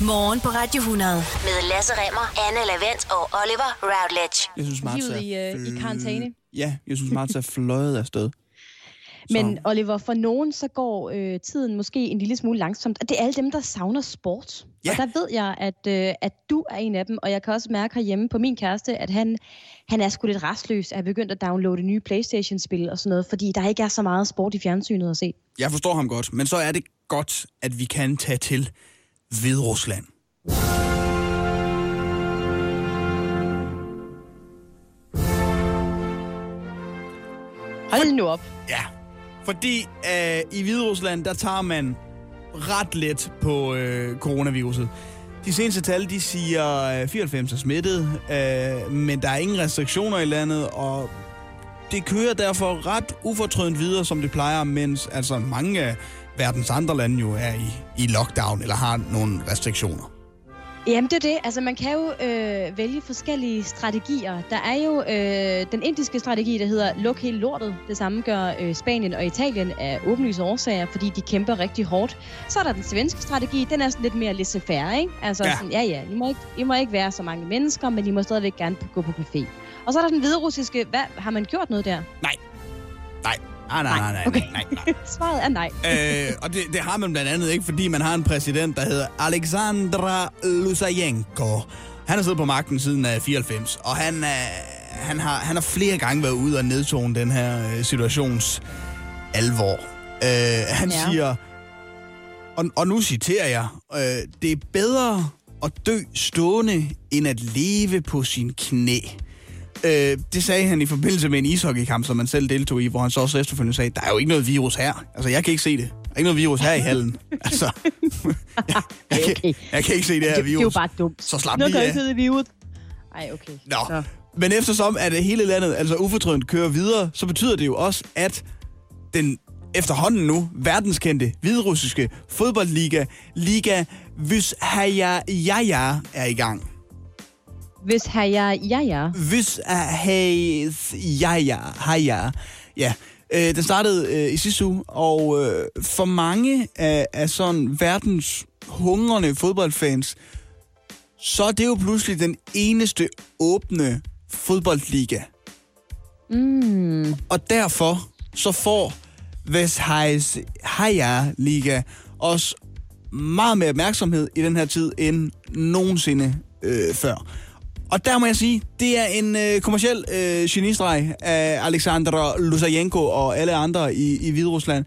Morgen på Radio 100 med Lasse Remmer, Anne Lavendt og Oliver Routledge. Jeg synes, Martha... Livet i, øh, i karantæne. Ja, jeg synes, Martha er fløjet afsted. Men Så- Oliver, for nogen så går øh, tiden måske en lille smule langsomt. Og det er alle dem, der savner sport. Ja. Og der ved jeg, at, øh, at du er en af dem. Og jeg kan også mærke herhjemme på min kæreste, at han, han er sgu lidt restløs. Er begyndt at downloade nye Playstation-spil og sådan noget. Fordi der ikke er så meget sport i fjernsynet at se. Jeg forstår ham godt, men så er det godt, at vi kan tage til Hviderusland. Hold nu op. Ja, fordi øh, i Hviderusland, der tager man ret let på øh, coronaviruset. De seneste tal, de siger, øh, 94 er smittet, øh, men der er ingen restriktioner i landet, og det kører derfor ret ufortrødent videre, som det plejer, mens altså mange af verdens andre lande jo er i, i lockdown eller har nogle restriktioner. Jamen, det er det. Altså, man kan jo øh, vælge forskellige strategier. Der er jo øh, den indiske strategi, der hedder luk hele lortet. Det samme gør øh, Spanien og Italien af åbenlyse årsager, fordi de kæmper rigtig hårdt. Så er der den svenske strategi. Den er sådan lidt mere laissez-faire, ikke? Altså, Ja. ja. Sådan, ja, ja, I må, ikke, I må ikke være så mange mennesker, men I må stadigvæk gerne gå på café. Og så er der den hviderussiske. Hvad, har man gjort noget der? Nej. Nej. Nej, nej, nej, nej, Okay. nej, nej, nej. Svaret er nej. øh, og det, det har man blandt andet ikke, fordi man har en præsident, der hedder Alexandra Lusajenko. Han har siddet på magten siden uh, 94, og han, uh, han, har, han har flere gange været ude og nedtone den her uh, situations alvor. Uh, han ja. Ja. siger, og, og nu citerer jeg, uh, det er bedre at dø stående, end at leve på sin knæ. Øh, det sagde han i forbindelse med en ishockeykamp, som man selv deltog i, hvor han så også efterfølgende sagde, der er jo ikke noget virus her. Altså, jeg kan ikke se det. Der er ikke noget virus her i hallen. altså, jeg, jeg, kan, Okay. jeg kan ikke se det her Det, det er jo virus. bare dumt. Så slap lige af. ikke hedde virus. Ej, okay. Nå. Nå. Men eftersom at hele landet altså ufortrødent kører videre, så betyder det jo også, at den efterhånden nu verdenskendte hviderussiske fodboldliga, Liga Vyshaya er i gang. Hvis her jeg... Ja, ja. Vyshaya, Haya. Ja, øh, den startede øh, i sidste uge, og øh, for mange af, af sådan verdens hungrende fodboldfans, så er det jo pludselig den eneste åbne fodboldliga. Mm. Og derfor så får Vyshaya Liga også meget mere opmærksomhed i den her tid end nogensinde øh, før. Og der må jeg sige, det er en øh, kommersiel øh, genistreg af Alexander Lusajenko og alle andre i, i Hviderusland.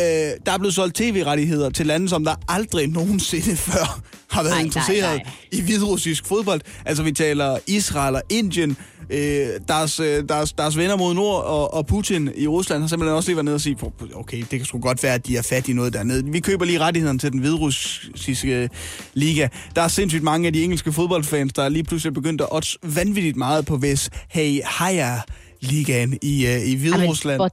Øh, der er blevet solgt tv-rettigheder til lande, som der aldrig nogensinde før har været Ej, nej, interesseret nej. i hviderussisk fodbold. Altså vi taler Israel og Indien, øh, deres, øh, deres, deres venner mod nord og, og Putin i Rusland har simpelthen også lige været nede og sige, okay, det kan sgu godt være, at de er fat i noget dernede. Vi køber lige rettighederne til den hviderussiske liga. Der er sindssygt mange af de engelske fodboldfans, der er lige pludselig begyndt at odds vanvittigt meget på hvis hey, Haya ligaen i, øh, i Hviderusland. Hvor,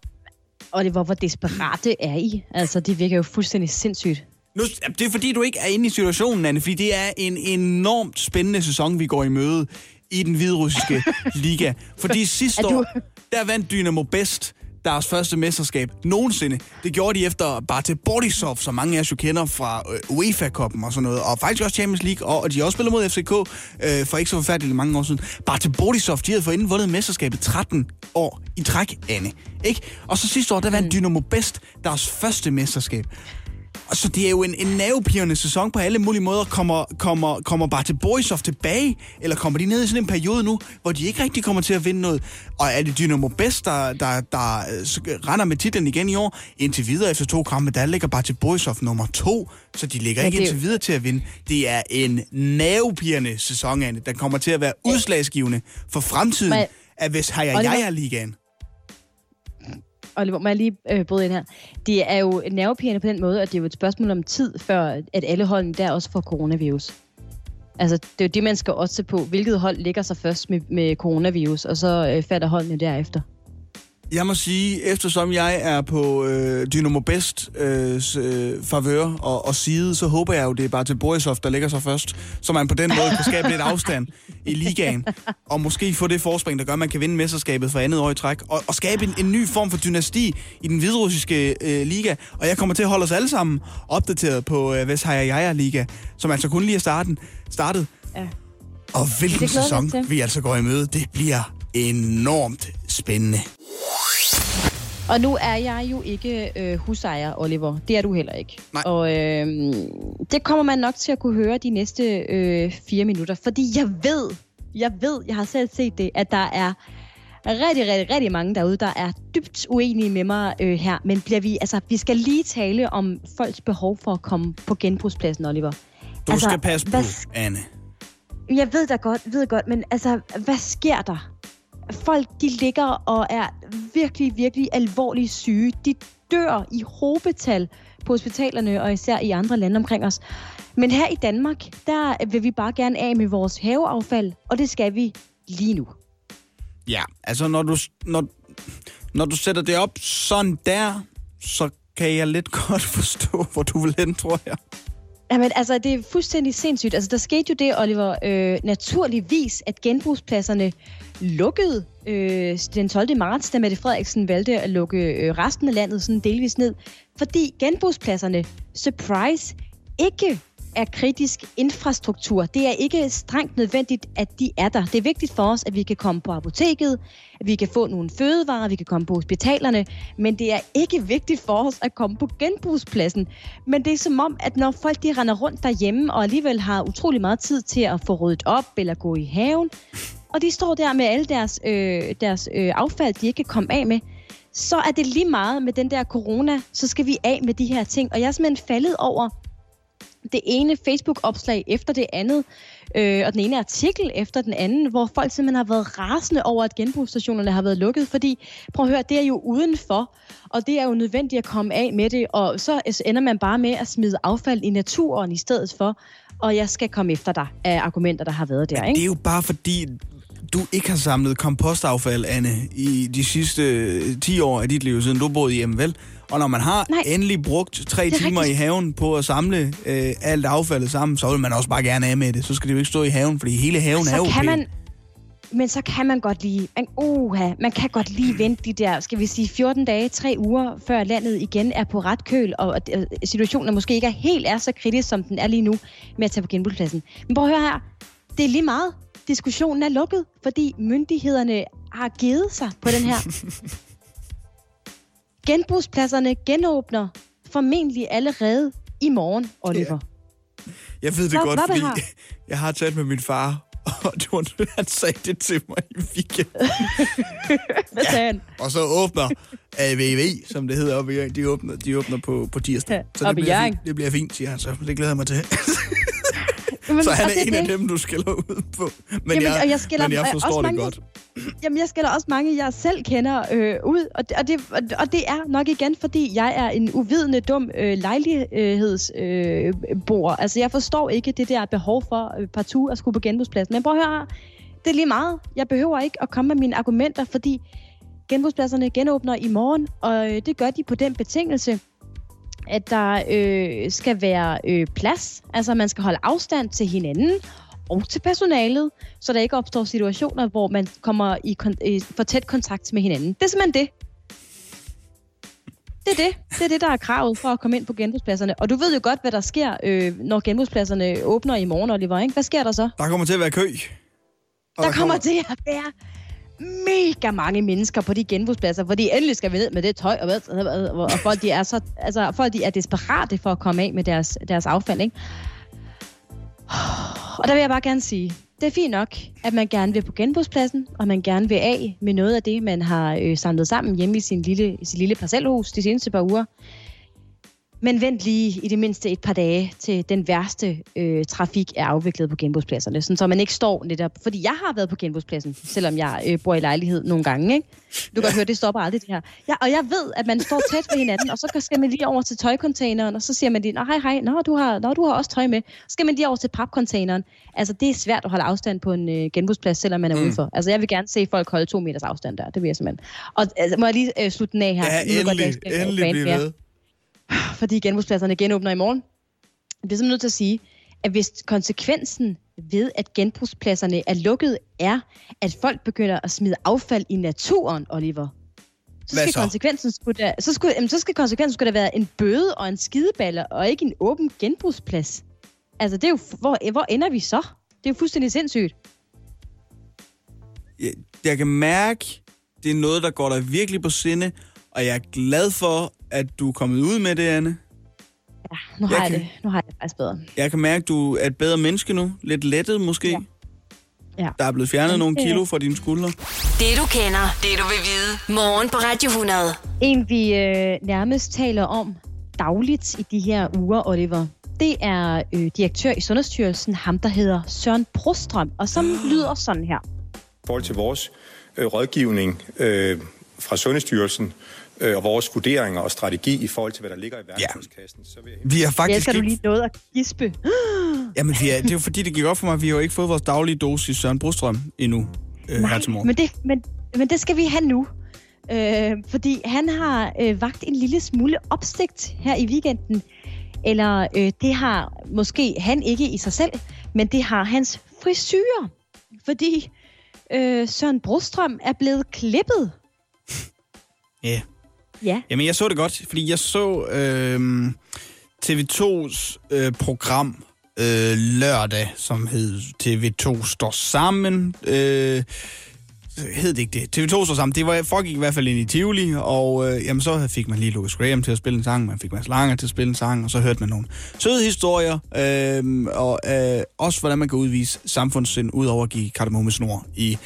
og det, hvor, hvor desperate er I? Altså, det virker jo fuldstændig sindssygt. Nu, det er fordi, du ikke er inde i situationen, Anne, fordi det er en enormt spændende sæson, vi går i møde i den hviderussiske liga. Fordi sidste du- år, der vandt Dynamo Best deres første mesterskab nogensinde. Det gjorde de efter Bate Borisov, som mange af os jo kender fra øh, UEFA-koppen og sådan noget, og faktisk også Champions League, og, og de har også spillet mod FCK øh, for ikke så forfærdeligt mange år siden. Bate Borisov, de havde forinden vundet mesterskabet 13 år i træk, Anne. Ikke? Og så sidste år, der vandt Dynamo Best deres første mesterskab. Så det er jo en, en nervepirrende sæson på alle mulige måder. Kommer, kommer, kommer bare til Borisov tilbage? Eller kommer de ned i sådan en periode nu, hvor de ikke rigtig kommer til at vinde noget? Og er det Dynamo Best, der, der, der øh, render med titlen igen i år? Indtil videre efter to kampe, der ligger bare til Borisov nummer to. Så de ligger Ja, ikke indtil videre til at vinde. Det er en nervepirrende sæson, Anne. Den kommer til at være udslagsgivende for fremtiden af Vesthajajaya-ligaen. Oliver, må jeg lige øh, bryde ind her? Det er jo nervepirrende på den måde, at det er jo et spørgsmål om tid, før at alle holdene der også får coronavirus. Altså, det er jo det, man skal også se på. Hvilket hold ligger sig først med, med coronavirus, og så øh, falder holdene derefter. Jeg må sige, eftersom jeg er på øh, Dynamo Best øh, øh, favør og, og side, så håber jeg jo, det er bare til Borisov, der ligger sig først, så man på den måde kan skabe lidt afstand i ligaen, og måske få det forspring, der gør, at man kan vinde mesterskabet for andet år i træk, og, og skabe en, en ny form for dynasti i den hvidrussiske øh, liga. Og jeg kommer til at holde os alle sammen opdateret på øh, Vesthaya Liga, som altså kun lige er starten, startet. Ja. Og hvilken sæson vi altså går i møde, det bliver enormt spændende. Og nu er jeg jo ikke øh, husejer, Oliver. Det er du heller ikke. Nej. Og øh, det kommer man nok til at kunne høre de næste øh, fire minutter. Fordi jeg ved, jeg ved, jeg har selv set det, at der er rigtig, rigtig, rigtig mange derude, der er dybt uenige med mig øh, her. Men bliver vi, altså, vi skal lige tale om folks behov for at komme på genbrugspladsen, Oliver. Du Altså, skal passe på, hvad Anne. Jeg ved da godt, ved godt, men altså, hvad sker der? Folk, de ligger og er virkelig, virkelig alvorligt syge. De dør i hobetal på hospitalerne og især i andre lande omkring os. Men her i Danmark, der vil vi bare gerne af med vores haveaffald, og det skal vi lige nu. Ja, altså når du, når, når du sætter det op sådan der, så kan jeg lidt godt forstå, hvor du vil hen, tror jeg. Jamen, altså, det er fuldstændig sindssygt. Altså, der skete jo det, Oliver, øh, naturligvis, at genbrugspladserne lukkede øh, den 12. marts, da Mette Frederiksen valgte at lukke øh, resten af landet sådan delvis ned, fordi genbrugspladserne, surprise, ikke er kritisk infrastruktur. Det er ikke strengt nødvendigt, at de er der. Det er vigtigt for os, at vi kan komme på apoteket, at vi kan få nogle fødevarer, at vi kan komme på hospitalerne, men det er ikke vigtigt for os at komme på genbrugspladsen. Men det er som om, at når folk de render rundt derhjemme og alligevel har utrolig meget tid til at få ryddet op eller gå i haven, og de står der med alle deres, øh, deres øh, affald, de ikke kan komme af med, så er det lige meget med den der corona, så skal vi af med de her ting. Og jeg er simpelthen faldet over det ene Facebook-opslag efter det andet, øh, og den ene artikel efter den anden, hvor folk simpelthen har været rasende over, at genbrugsstationerne har været lukket, fordi, prøv at høre, det er jo udenfor, og det er jo nødvendigt at komme af med det, og så ender man bare med at smide affald i naturen i stedet for, og jeg skal komme efter dig af argumenter, der har været der, Det er ikke? jo bare fordi, du ikke har samlet kompostaffald, Anne, i de sidste øh, 10 år af dit liv, siden du boede hjemme, vel? Og når man har Nej. endelig brugt tre er timer rigtigt. i haven på at samle øh, alt affaldet sammen, så vil man også bare gerne af med det. Så skal det jo ikke stå i haven, fordi hele haven er jo så kan man, men så kan man godt lige, man, uha, man kan godt lige vente de der, skal vi sige, 14 dage, 3 uger, før landet igen er på ret køl, og øh, situationen måske ikke er helt er så kritisk, som den er lige nu, med at tage på genbrugspladsen. Men prøv at høre her, det er lige meget. Diskussionen er lukket, fordi myndighederne har givet sig på den her. Genbrugspladserne genåbner formentlig allerede i morgen, Oliver. Jeg ved det Hvad- godt, fordi har- jeg har talt med min far, og det var, han sagde det til mig i weekenden. Hvad sagde han? Og så åbner AVV, som det hedder oppe i Jørgen. De åbner, de åbner på, på tirsdag. Så det bliver, fint, det bliver fint, siger han så. Det glæder jeg mig til. Jamen, Så han er det en af det. dem, du skiller ud på. Men, Jamen, jeg, og jeg skiller- men jeg forstår også det mange- godt. Jamen, jeg skælder også mange, jeg selv kender øh, ud, og, det- og, det, og- det er nok igen, fordi jeg er en uvidende, dum øh, lejlighedsbor. Øh, altså, jeg forstår ikke det der behov for øh, partout at skulle på genbrugspladsen. Men prøv at høre det er lige meget. Jeg behøver ikke at komme med mine argumenter, fordi genbrugspladserne genåbner i morgen, og øh, det gør de på den betingelse, at der øh, skal være øh, plads. Altså, man skal holde afstand til hinanden og til personalet, så der ikke opstår situationer, hvor man kommer i, kon- i for tæt kontakt med hinanden. Det er simpelthen det. Det er det. Det er det, der er kravet for at komme ind på genbrugspladserne. Og du ved jo godt, hvad der sker, øh, når genbrugspladserne åbner i morgen, Oliver. Ikke? Hvad sker der så? Der kommer til at være kø. Og Der kommer til at være mega mange mennesker på de genbrugspladser, hvor de endelig skal vi ned med det tøj, og, hvad, og folk, de er så, altså, folk de er desperate for at komme af med deres, deres affald. Ikke? Og der vil jeg bare gerne sige, det er fint nok, at man gerne vil på genbrugspladsen, og man gerne vil af med noget af det, man har øh, samlet sammen hjemme i sin lille, i sin lille parcelhus de seneste par uger. Men vent lige i det mindste et par dage, til den værste øh, trafik er afviklet på genbrugspladserne, sådan, så man ikke står netop... Fordi jeg har været på genbrugspladsen, selvom jeg øh, bor i lejlighed nogle gange. Ikke? Du kan høre, det stopper aldrig det her. Ja, og jeg ved, at man står tæt ved hinanden, og så skal man lige over til tøjcontaineren, og så siger man lige, Nå, hej, hej, Nå, du har, Nå, du har også tøj med. Så skal man lige over til papcontaineren. Altså, det er svært at holde afstand på en øh, genbrugsplads, selvom man er mm. udenfor. Altså, jeg vil gerne se folk holde to meters afstand der. Det vil jeg simpelthen. Og altså, må jeg lige øh, slutte den af her? Ja, godt, endelig, øh, endelig rant blive ved. Fordi genbrugspladserne genåbner i morgen. Jeg bliver simpelthen nødt til at sige, at hvis konsekvensen ved, at genbrugspladserne er lukket, er, at folk begynder at smide affald i naturen, Oliver, så Hvad skal, så? konsekvensen skulle da, så, skulle, jamen, så skal konsekvensen skulle da være en bøde og en skideballe, og ikke en åben genbrugsplads. Altså, det er jo, hvor, hvor ender vi så? Det er jo fuldstændig sindssygt. jeg, jeg kan mærke, det er noget, der går dig virkelig på sinde, og jeg er glad for, at du er kommet ud med det, Anne. Ja, nu har Jeg jeg, kan- det. Nu har jeg det faktisk bedre. Jeg kan mærke, du er et bedre menneske nu. Lidt lettet måske. Ja. Ja. Der er blevet fjernet Jamen, nogle kilo fra dine skuldre. Det du kender, det du vil vide. Morgen på Radio 100. En, vi øh, nærmest taler om dagligt i de her uger, Oliver, det er øh, direktør i Sundhedsstyrelsen, ham der hedder Søren Brostrøm, og som lyder sådan her. I forhold til vores øh, rådgivning øh, fra Sundhedsstyrelsen øh, og vores vurderinger og strategi i forhold til, hvad der ligger i værktøjskassen, så vil jeg Vi har Jeg faktisk elsker, du ikke... lige nåede at gispe. Jamen, vi er, det er jo fordi, det gik op for mig, at vi har jo ikke fået vores daglige dosis Søren Brostrøm endnu øh, her til morgen. men det, men, men det skal vi have nu. Øh, fordi han har øh, vagt en lille smule opsigt her i weekenden. Eller øh, det har måske han ikke i sig selv, men det har hans frisyrer. Fordi øh, Søren Brostrøm er blevet klippet. Ja. Ja. Jamen, jeg så det godt, fordi jeg så øh, TV2's øh, program øh, lørdag, som hed TV2 står sammen. Øh, hed det ikke det? TV2 står sammen. Det var, foregik i hvert fald ind i Tivoli, og øh, jamen, så fik man lige Lucas Graham til at spille en sang, man fik Mads Langer til at spille en sang, og så hørte man nogle søde historier, øh, og øh, også hvordan man kan udvise samfundssind, ud over at give kardemomme snor i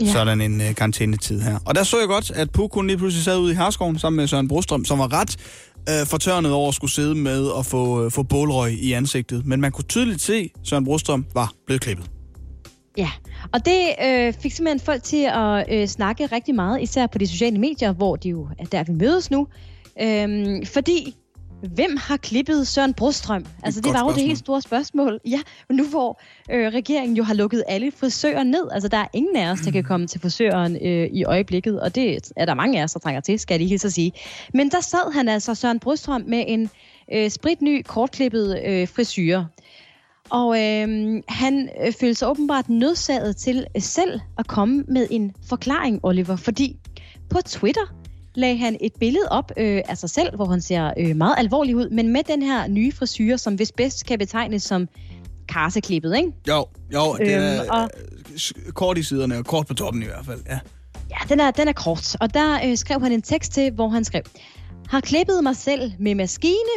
ja. sådan en øh, karantænetid her. Og der så jeg godt, at Puk kun lige pludselig sad ude i Herskoven sammen med Søren Brostrøm, som var ret øh, fortørnet over at skulle sidde med og få, øh, få bålrøg i ansigtet. Men man kunne tydeligt se, at Søren Brostrøm var blevet klippet. Ja, og det øh, fik simpelthen folk til at øh, snakke rigtig meget, især på de sociale medier, hvor de jo er der, vi mødes nu. Øhm, fordi, hvem har klippet Søren Brostrøm? Altså, det godt var jo det spørgsmål. helt store spørgsmål. Ja, nu hvor øh, regeringen jo har lukket alle frisører ned. Altså, der er ingen af os, der kan komme til frisøren øh, i øjeblikket, og det er der mange af os, der trænger til, skal jeg lige hilse at sige. Men der sad han altså, Søren Brostrøm, med en øh, spritny, kortklippet øh, frisyr. Og øh, han følte sig åbenbart nødsaget til øh, selv at komme med en forklaring, Oliver, fordi på Twitter lagde han et billede op øh, af sig selv, hvor han ser øh, meget alvorlig ud, men med den her nye frisyr, som vist bedst kan betegnes som karseklippet, ikke? Jo, jo, det er Øhm, og- øh, kort i siderne og kort på toppen i hvert fald. Ja. Ja, den er, den er kort. Og der øh, skrev han en tekst til, hvor han skrev, har klippet mig selv med maskine,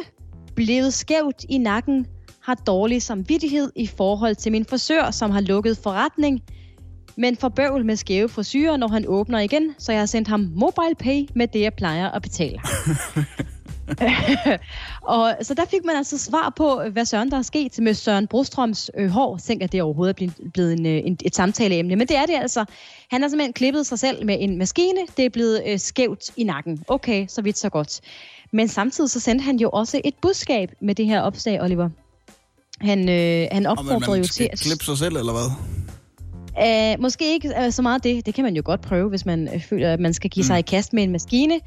blevet skævt i nakken, har dårlig samvittighed i forhold til min frisør, som har lukket forretning, men får bøvl med skæve frisyrer, når han åbner igen, så jeg har sendt ham mobile pay med det, jeg plejer at betale. og så der fik man altså svar på, hvad Søren der er sket med Søren Brostrøms øh, hår. Tænk, at det overhovedet er blevet, en, øh, en, et samtaleemne. Men det er det altså. Han har simpelthen klippet sig selv med en maskine. Det er blevet øh, skævt i nakken. Okay, så vidt så godt. Men samtidig så sendte han jo også et budskab med det her opslag, Oliver. Han, øh, han man, opfordrede jo til at... klippe sig selv, eller hvad? Uh, måske ikke uh, så meget det. Det kan man jo godt prøve, hvis man uh, føler, at man skal give mm. sig i kast med en maskine.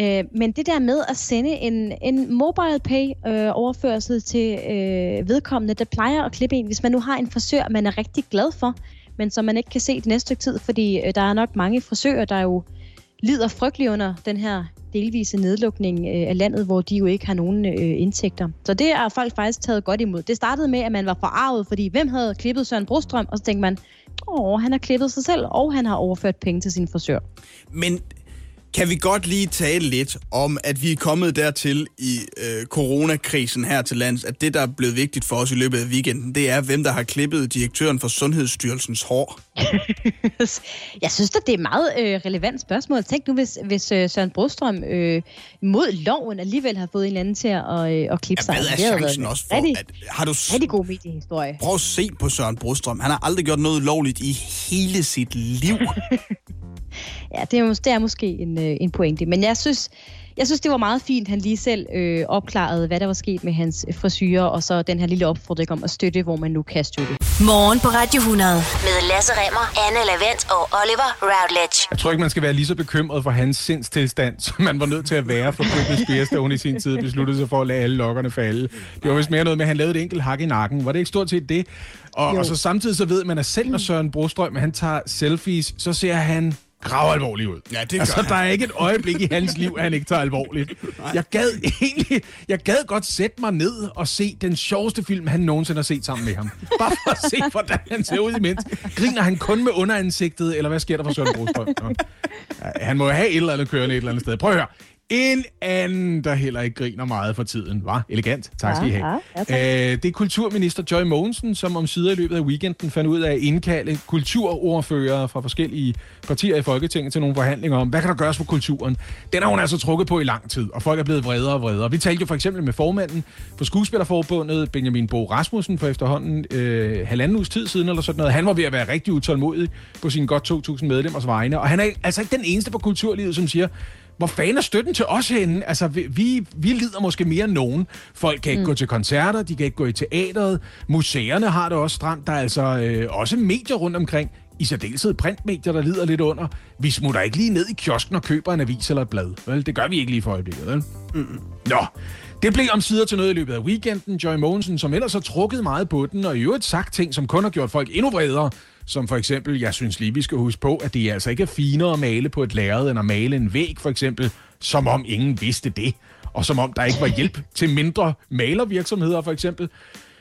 Uh, men det der med at sende en, en mobile pay uh, overførsel til uh, vedkommende, der plejer at klippe en, hvis man nu har en frisør, man er rigtig glad for, men som man ikke kan se det næste stykke tid, fordi uh, der er nok mange frisører, der jo lider frygtelig under den her delvise nedlukning øh, af landet, hvor de jo ikke har nogen øh, indtægter. Så det har folk faktisk taget godt imod. Det startede med, at man var forarvet, fordi hvem havde klippet Søren Brostrøm? Og så tænkte man, åh, han har klippet sig selv, og han har overført penge til sin frisør. Men kan vi godt lige tale lidt om, at vi er kommet dertil i øh, coronakrisen her til lands, at det, der er blevet vigtigt for os i løbet af weekenden, det er, hvem der har klippet direktøren for Sundhedsstyrelsens hår? jeg synes at det er et meget øh, relevant spørgsmål. Tænk nu, hvis, hvis øh, Søren Brostrøm øh, mod loven alligevel har fået en eller anden til at, øh, at klippe sig. Ja, hvad er chancen også for, rigtig, at... Har du, rigtig god mediehistorie. Prøv at se på Søren Brostrøm. Han har aldrig gjort noget lovligt i hele sit liv. ja, det er, det er måske en, øh, en pointe. Men jeg synes, jeg synes, det var meget fint, han lige selv øh, opklarede, hvad der var sket med hans frisyrer, og så den her lille opfordring om at støtte, hvor man nu kan støtte. Morgen på Radio 100 med Lasse Remmer, Anne Lavendt og Oliver Routledge. Jeg tror ikke, man skal være lige så bekymret for hans sindstilstand, som man var nødt til at være for Britney Spears, da hun i sin tid besluttede sig for at lade alle lokkerne falde. Det var vist mere noget med, at han lavede et enkelt hak i nakken. Var det ikke stort set det? Og, og så samtidig så ved man, at selv når Søren Brostrøm han tager selfies, så ser han grav alvorlig ud. Ja, det gør altså, han. der er ikke et øjeblik i hans liv, han ikke tager alvorligt. Jeg gad egentlig, jeg gad godt sætte mig ned og se den sjoveste film, han nogensinde har set sammen med ham. Bare for at se, hvordan han ser ud imens. Griner han kun med underansigtet, eller hvad sker der for Søren Brostrøm? Ja, Han må jo have et eller andet kørende et eller andet sted. Prøv at høre. En anden, der heller ikke griner meget for tiden, var elegant. Tak skal I have. Ja, ja. Øh, det er kulturminister Joy Mogensen, som om sider i løbet af weekenden fandt ud af at indkalde kulturordfører fra forskellige partier i Folketinget til nogle forhandlinger om, hvad kan der gøres for kulturen? Den har hun altså trukket på i lang tid, og folk er blevet vredere og vredere. Vi talte jo for eksempel med formanden for Skuespillerforbundet, Benjamin Bo Rasmussen, for efterhånden øh, halvanden uges tid siden, eller sådan noget. Han var ved at være rigtig utålmodig på sine godt 2.000 medlemmers vegne, og han er altså ikke den eneste på kulturlivet, som siger, hvor fanden er støtten til os henne? Altså, vi, vi, lider måske mere end nogen. Folk kan ikke mm. gå til koncerter, de kan ikke gå i teateret. Museerne har det også stramt. Der er altså øh, også medier rundt omkring. I særdeleshed printmedier, der lider lidt under. Vi smutter ikke lige ned i kiosken og køber en avis eller et blad. Vel? Det gør vi ikke lige for øjeblikket, vel? Mm. Nå, det blev om sider til noget i løbet af weekenden. Joy Mogensen, som ellers har trukket meget på den, og i øvrigt sagt ting, som kun har gjort folk endnu vredere, som for eksempel, jeg synes lige, vi skal huske på, at det altså ikke er finere at male på et lærred, end at male en væg, for eksempel, som om ingen vidste det. Og som om der ikke var hjælp til mindre malervirksomheder, for eksempel.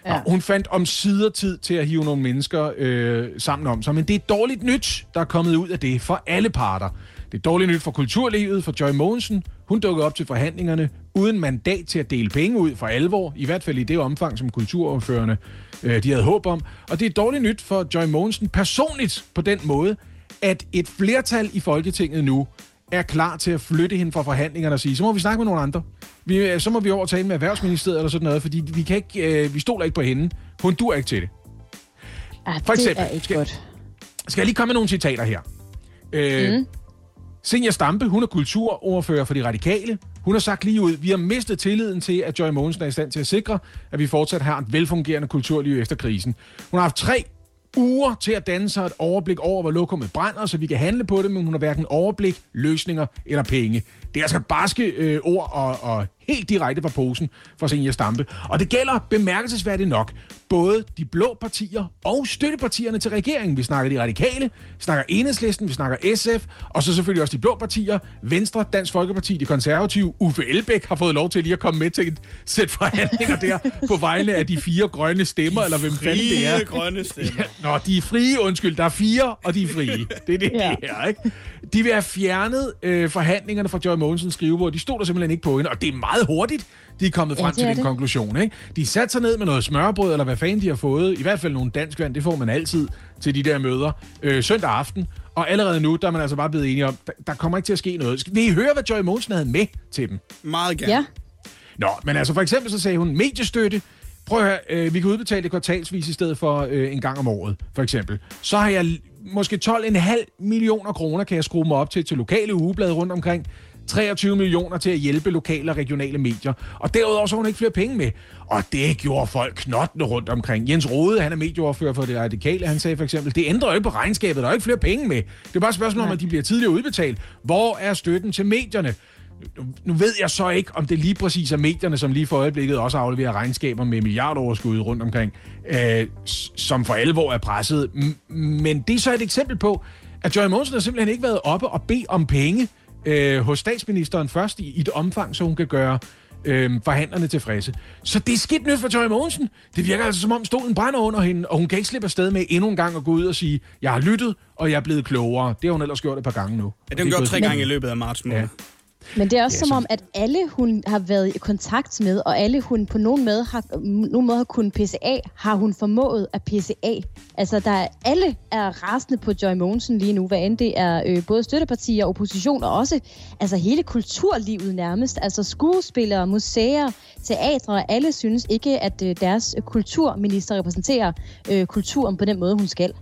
Ja. Og hun fandt om sider tid til at hive nogle mennesker øh, sammen om sig. Men det er dårligt nyt, der er kommet ud af det for alle parter. Det er dårligt nyt for kulturlivet, for Joy Mogensen. Hun dukkede op til forhandlingerne uden mandat til at dele penge ud for alvor. I hvert fald i det omfang, som kulturordførende øh, de havde håb om. Og det er dårligt nyt for Joy Mogensen personligt på den måde, at et flertal i Folketinget nu er klar til at flytte hende fra forhandlingerne og sige, så må vi snakke med nogle andre. Vi, øh, så må vi over tale med Erhvervsministeriet eller sådan noget, fordi vi, kan ikke, øh, vi stoler ikke på hende. Hun dur ikke til det. Ja, For eksempel, det er ikke skal- godt. Skal jeg lige komme med nogle citater her? Øh, mm. Senja Stampe, hun er kulturordfører for de radikale. Hun har sagt lige ud, vi har mistet tilliden til, at Joy Mogensen er i stand til at sikre, at vi fortsat har et velfungerende kulturliv efter krisen. Hun har haft tre uger til at danne sig et overblik over, hvor lokummet brænder, så vi kan handle på det, men hun har hverken overblik, løsninger eller penge. Det er altså barske øh, ord og, og helt direkte fra posen for Senja Stampe. Og det gælder bemærkelsesværdigt nok både de blå partier og støttepartierne til regeringen. Vi snakker de radikale, vi snakker enhedslisten, vi snakker SF, og så selvfølgelig også de blå partier, Venstre, Dansk Folkeparti, de konservative. Uffe Elbæk har fået lov til lige at komme med til et sæt forhandlinger der på vegne af de fire grønne stemmer, eller hvem fanden det er. grønne stemmer. Nå, de er frie, undskyld. Der er fire, og de er frie. Det er det, ja. Ja. her, ikke? De vil have fjernet øh, forhandlingerne fra Joy Mogensens skrivebord. De stod der simpelthen ikke på hende, og det er meget hurtigt, de er kommet Ja, frem til den det. konklusion. Ikke? De satte sig ned med noget smørbrød, eller hvad fanden de har fået. I hvert fald nogle dansk vand, det får man altid til de der møder. Øh, søndag aften. Og allerede nu, der er man altså bare blevet enige om, der, der kommer ikke til at ske noget. Vil I høre, hvad Joy Mogensen havde med til dem? Meget gerne. Ja. Nå, men altså for eksempel så sagde hun mediestøtte. Prøv at høre, øh, vi kan udbetale det kvartalsvis i stedet for øh, en gang om året, for eksempel. Så har jeg måske 12,5 millioner kroner, kan jeg skrue mig op til, til lokale ugeblade rundt omkring. 23 millioner til at hjælpe lokale og regionale medier. Og derudover så hun ikke flere penge med. Og det gjorde folk knottende rundt omkring. Jens Rode, han er medieoverfører for det radikale, han sagde for eksempel, det ændrer jo ikke på regnskabet, der er ikke flere penge med. Det er bare et spørgsmål om, at de bliver tidligere udbetalt. Hvor er støtten til medierne? Nu, ved jeg så ikke, om det lige præcis er medierne, som lige for øjeblikket også afleverer regnskaber med milliardoverskud rundt omkring, øh, som for alvor er presset. Men det er så et eksempel på, at Joy Mogensen har simpelthen ikke været oppe og bede om penge øh, hos statsministeren først i, i et omfang, så hun kan gøre øh, forhandlerne tilfredse. Så det er skidt nyt for Joy Mogensen. Det virker altså som om stolen brænder under hende, og hun kan ikke slippe afsted med endnu en gang at gå ud og sige, jeg har lyttet, og jeg er blevet klogere. Det har hun ellers gjort et par gange nu. Ja, det har hun gjort tre gange i løbet af marts måned. Ja. Men det er også Ja, som så- om, at alle hun har været i kontakt med, og alle hun på nogen måde har, nogen måde har kunnet pisse af, har hun formået at pisse af. Altså, der er, alle er rasende på Joy Mogensen lige nu, hvad end det er øh, både støttepartier, opposition og også altså hele kulturlivet nærmest. Altså skuespillere, museer, teatre, alle synes ikke, at øh, deres kulturminister repræsenterer øh, kulturen på den måde, hun skal.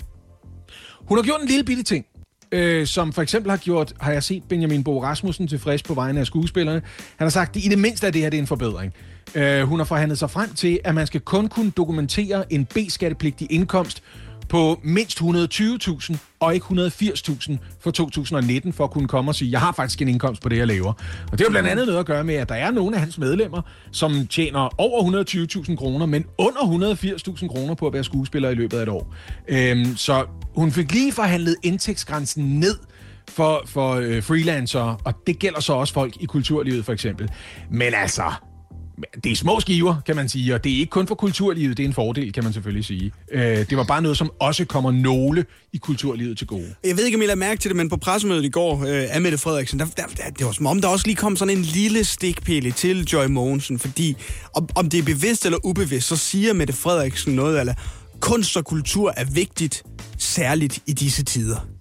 Hun har gjort en lille bitte ting, øh, som for eksempel har gjort, har jeg set Benjamin Bo Rasmussen tilfreds på vegne af skuespillerne. Han har sagt, at i det mindste er det her, det er en forbedring. Øh, hun har forhandlet sig frem til, at man skal kun kunne dokumentere en B-skattepligtig indkomst på mindst 120.000 og ikke 180.000 for 2019 for at kunne komme og sige, jeg har faktisk en indkomst på det, jeg laver. Og det har blandt andet noget at gøre med, at der er nogle af hans medlemmer, som tjener over 120.000 kroner, men under 180.000 kroner på at være skuespiller i løbet af et år. Øhm, så hun fik lige forhandlet indtægtsgrænsen ned for, for øh, freelancere, og det gælder så også folk i kulturlivet for eksempel. Men altså, det er små skiver, kan man sige, og det er ikke kun for kulturlivet, det er en fordel, kan man selvfølgelig sige. Øh, det var bare noget, som også kommer nogle i kulturlivet til gode. Jeg ved ikke, om I lader mærke til det, men på pressemødet i går øh, af Mette Frederiksen, der, der, der, det var som om, der også lige kom sådan en lille stikpille til Joy Mogensen, fordi om, om det er bevidst eller ubevidst, så siger Mette Frederiksen noget, eller kunst og kultur er vigtigt, særligt i disse tider.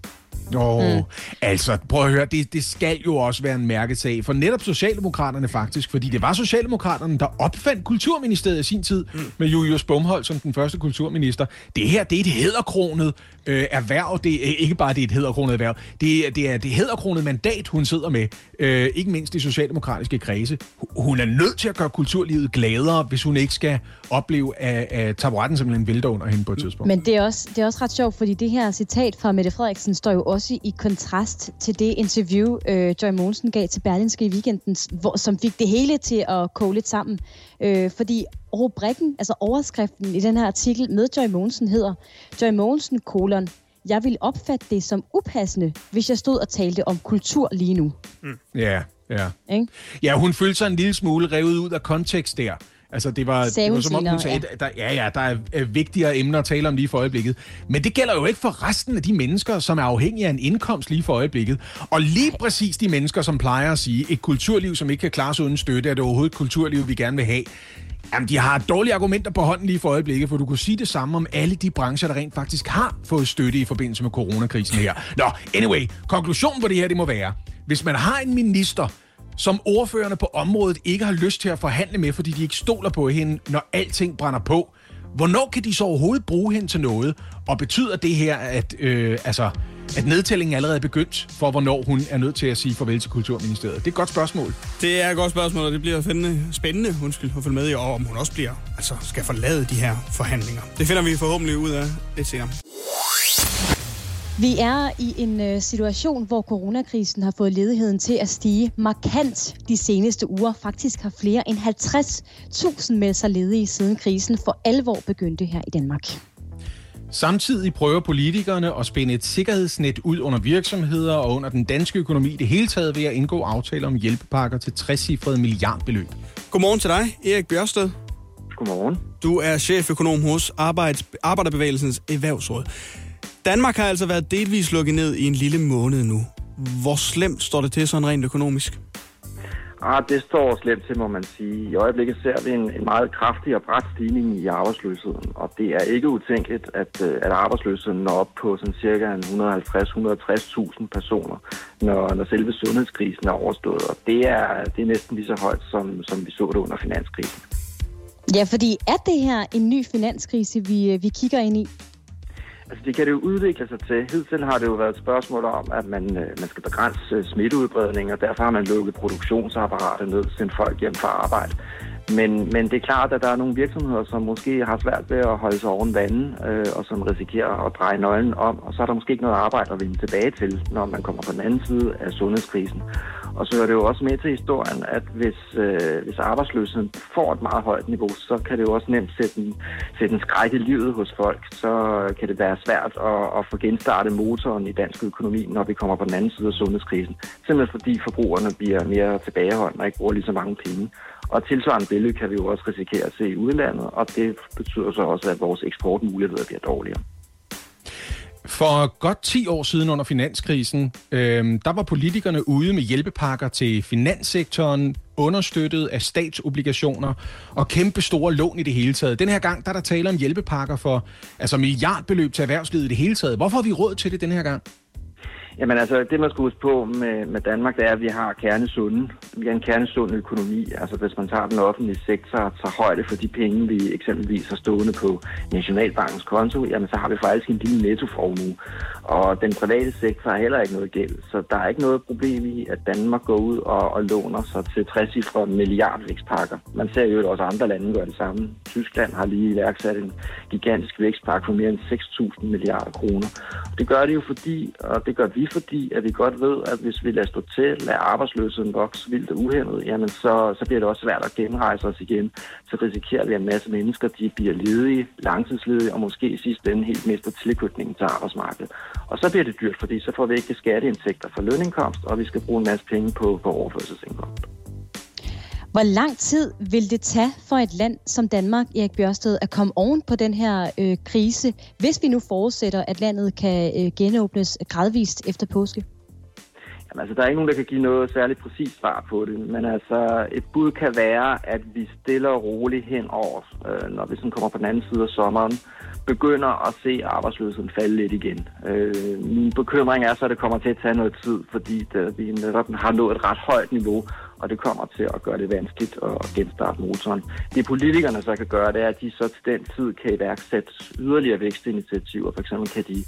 Åh, mm. altså, prøv at høre, det, det skal jo også være en mærkesag for netop Socialdemokraterne faktisk, fordi det var Socialdemokraterne, der opfandt Kulturministeriet i sin tid mm. med Julius Bumholdt som den første kulturminister. Det her, det er et hedderkronet øh, erhverv, det er ikke bare det er et hedderkronet erhverv, det er det, er det hedderkronet mandat, hun sidder med, øh, ikke mindst i socialdemokratiske kredse. Hun er nødt til at gøre kulturlivet gladere, hvis hun ikke skal opleve, at, at taburetten simpelthen vælter under hende på et tidspunkt. Men det er, også, det er også ret sjovt, fordi det her citat fra Mette Frederiksen står jo også i kontrast til det interview, øh, Joy Mogensen gav til Berlinske i weekenden, hvor, som fik det hele til at koge lidt sammen. Øh, fordi rubrikken, altså overskriften i den her artikel med Joy Mogensen hedder Joy Mogensen, kolon, jeg vil opfatte det som upassende, hvis jeg stod og talte om kultur lige nu. Ja, ja. Ikke? Ja, hun følte sig en lille smule revet ud af kontekst der. Altså, det var, Sagde det var som om, hun sagde, ja. Der, ja, ja, der er øh, vigtigere emner at tale om lige for øjeblikket. Men det gælder jo ikke for resten af de mennesker, som er afhængige af en indkomst lige for øjeblikket. Og lige præcis de mennesker, som plejer at sige, et kulturliv, som ikke kan klare sig uden støtte, er det overhovedet et kulturliv, vi gerne vil have. Jamen, de har dårlige argumenter på hånden lige for øjeblikket, for du kunne sige det samme om alle de brancher, der rent faktisk har fået støtte i forbindelse med coronakrisen her. Nå, anyway, konklusionen på det her, det må være, hvis man har en minister, som ordførerne på området ikke har lyst til at forhandle med, fordi de ikke stoler på hende, når alting brænder på. Hvornår kan de så overhovedet bruge hende til noget? Og betyder det her, at, øh, altså, at nedtællingen allerede er begyndt for, hvornår hun er nødt til at sige farvel til Kulturministeriet? Det er et godt spørgsmål. Det er et godt spørgsmål, og det bliver spændende, spændende undskyld, at følge med i, og om hun også bliver, altså skal forlade de her forhandlinger. Det finder vi forhåbentlig ud af lidt senere. Vi er i en øh, situation, hvor coronakrisen har fået ledigheden til at stige markant de seneste uger. Faktisk har flere end 50.000 meldt sig ledige, siden krisen for alvor begyndte her i Danmark. Samtidig prøver politikerne at spænde et sikkerhedsnet ud under virksomheder og under den danske økonomi i det hele taget ved at indgå aftaler om hjælpepakker til 60 milliardbeløb. Godmorgen til dig, Erik Bjørsted. Godmorgen. Du er cheføkonom hos Arbejds, Arbejderbevægelsens Erhvervsråd. Danmark har altså været delvis lukket ned i en lille måned nu. Hvor slemt står det til sådan rent økonomisk? Ah, det står slemt til, må man sige. I øjeblikket ser vi en, en meget kraftig og bræt stigning i arbejdsløsheden, og det er ikke utænkeligt, at, øh, at arbejdsløsheden når op på sådan cirka 150-160.000 personer, når, når selve sundhedskrisen er overstået, og det er, det er næsten lige så højt, som, som vi så det under finanskrisen. Ja, fordi er det her en ny finanskrise, vi, øh, vi kigger ind i? Altså, det kan det jo udvikle sig til. Hidtil har det jo været et spørgsmål om, at man, øh, man skal begrænse øh, smitteudbredning, og derfor har man lukket produktionsapparatet ned, sendt folk hjem fra arbejde. Men, men det er klart, at der er nogle virksomheder, som måske har svært ved at holde sig oven vandet, øh, og som risikerer at dreje nøglen om, og så er der måske ikke noget arbejde at vende tilbage til, når man kommer på den anden side af sundhedskrisen. Og så er det jo også med til historien, at hvis, øh, hvis arbejdsløsheden får et meget højt niveau, så kan det jo også nemt sætte en, sætte en skræk i livet hos folk. Så kan det være svært at, at få genstartet motoren i dansk økonomi, når vi kommer på den anden side af sundhedskrisen. Simpelthen fordi forbrugerne bliver mere tilbageholdende og ikke bruger lige så mange penge. Og tilsvarende billede kan vi jo også risikere at se i udlandet, og det betyder så også, at vores eksportmuligheder bliver dårligere. For godt 10 år siden under finanskrisen, øh, der var politikerne ude med hjælpepakker til finanssektoren, understøttet af statsobligationer og kæmpe store lån i det hele taget. Den her gang, der er der tale om hjælpepakker for altså milliardbeløb til erhvervslivet i det hele taget. Hvorfor har vi råd til det den her gang? Jamen altså, det man skal huske på med, med Danmark, det er, at vi har kernesunde. Vi har en kernesund økonomi. Altså hvis man tager den offentlige sektor og tager højde for de penge, vi eksempelvis har stående på Nationalbankens konto, jamen så har vi faktisk en lille nettoformue. Og den private sektor har heller ikke noget gæld. Så der er ikke noget problem i, at Danmark går ud og, og låner sig til 60 milliardvækstpakker. Man ser jo også andre lande gøre det samme. Tyskland har lige iværksat en gigantisk vækstpakke for mere end 6.000 milliarder kroner. Det gør det jo fordi, og det gør vi fordi, at vi godt ved, at hvis vi lader stå til, lader arbejdsløsheden vokse vildt og uhæmmet, jamen så, så bliver det også svært at genrejse os igen. Så risikerer vi, at en masse mennesker de bliver ledige, langtidsledige, og måske i sidste ende helt mister tilknytningen til arbejdsmarkedet. Og så bliver det dyrt, fordi så får vi ikke skatteindtægter for lønindkomst, og vi skal bruge en masse penge på, på overførselsindkomst. Hvor lang tid vil det tage for et land som Danmark, Erik Bjørsted, at komme oven på den her øh, krise, hvis vi nu forudsætter, at landet kan øh, genåbnes gradvist efter påske? Jamen, altså, der er ikke nogen, der kan give noget særligt præcist svar på det, men altså, et bud kan være, at vi stille og roligt hen over, øh, når vi sådan kommer på den anden side af sommeren, begynder at se arbejdsløsheden falde lidt igen. Øh, min bekymring er så, at det kommer til at tage noget tid, fordi det, vi netop har nået et ret højt niveau, og det kommer til at gøre det vanskeligt at genstarte motoren. Det politikerne så kan gøre, det er, at de så til den tid kan iværksætte yderligere vækstinitiativer. For eksempel kan de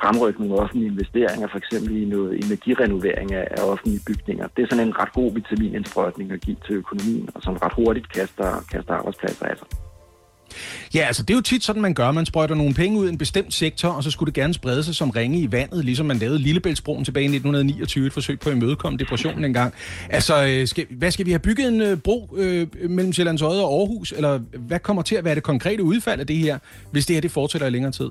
fremrykke nogle offentlige investeringer, for eksempel i noget energirenovering af, offentlige bygninger. Det er sådan en ret god vitaminindsprøjtning at give til økonomien, og som ret hurtigt kaster, kaster arbejdspladser af sig. Ja, altså det er jo tit sådan, man gør. Man sprøjter nogle penge ud i en bestemt sektor, og så skulle det gerne sprede sig som ringe i vandet, ligesom man lavede Lillebæltsbroen tilbage i 1929, et forsøg på at imødekomme depressionen engang. Altså, øh, skal, hvad skal vi have bygget en øh, bro øh, mellem Sjællands Odde og Aarhus, eller hvad kommer til at være det konkrete udfald af det her, hvis det her det fortsætter i længere tid?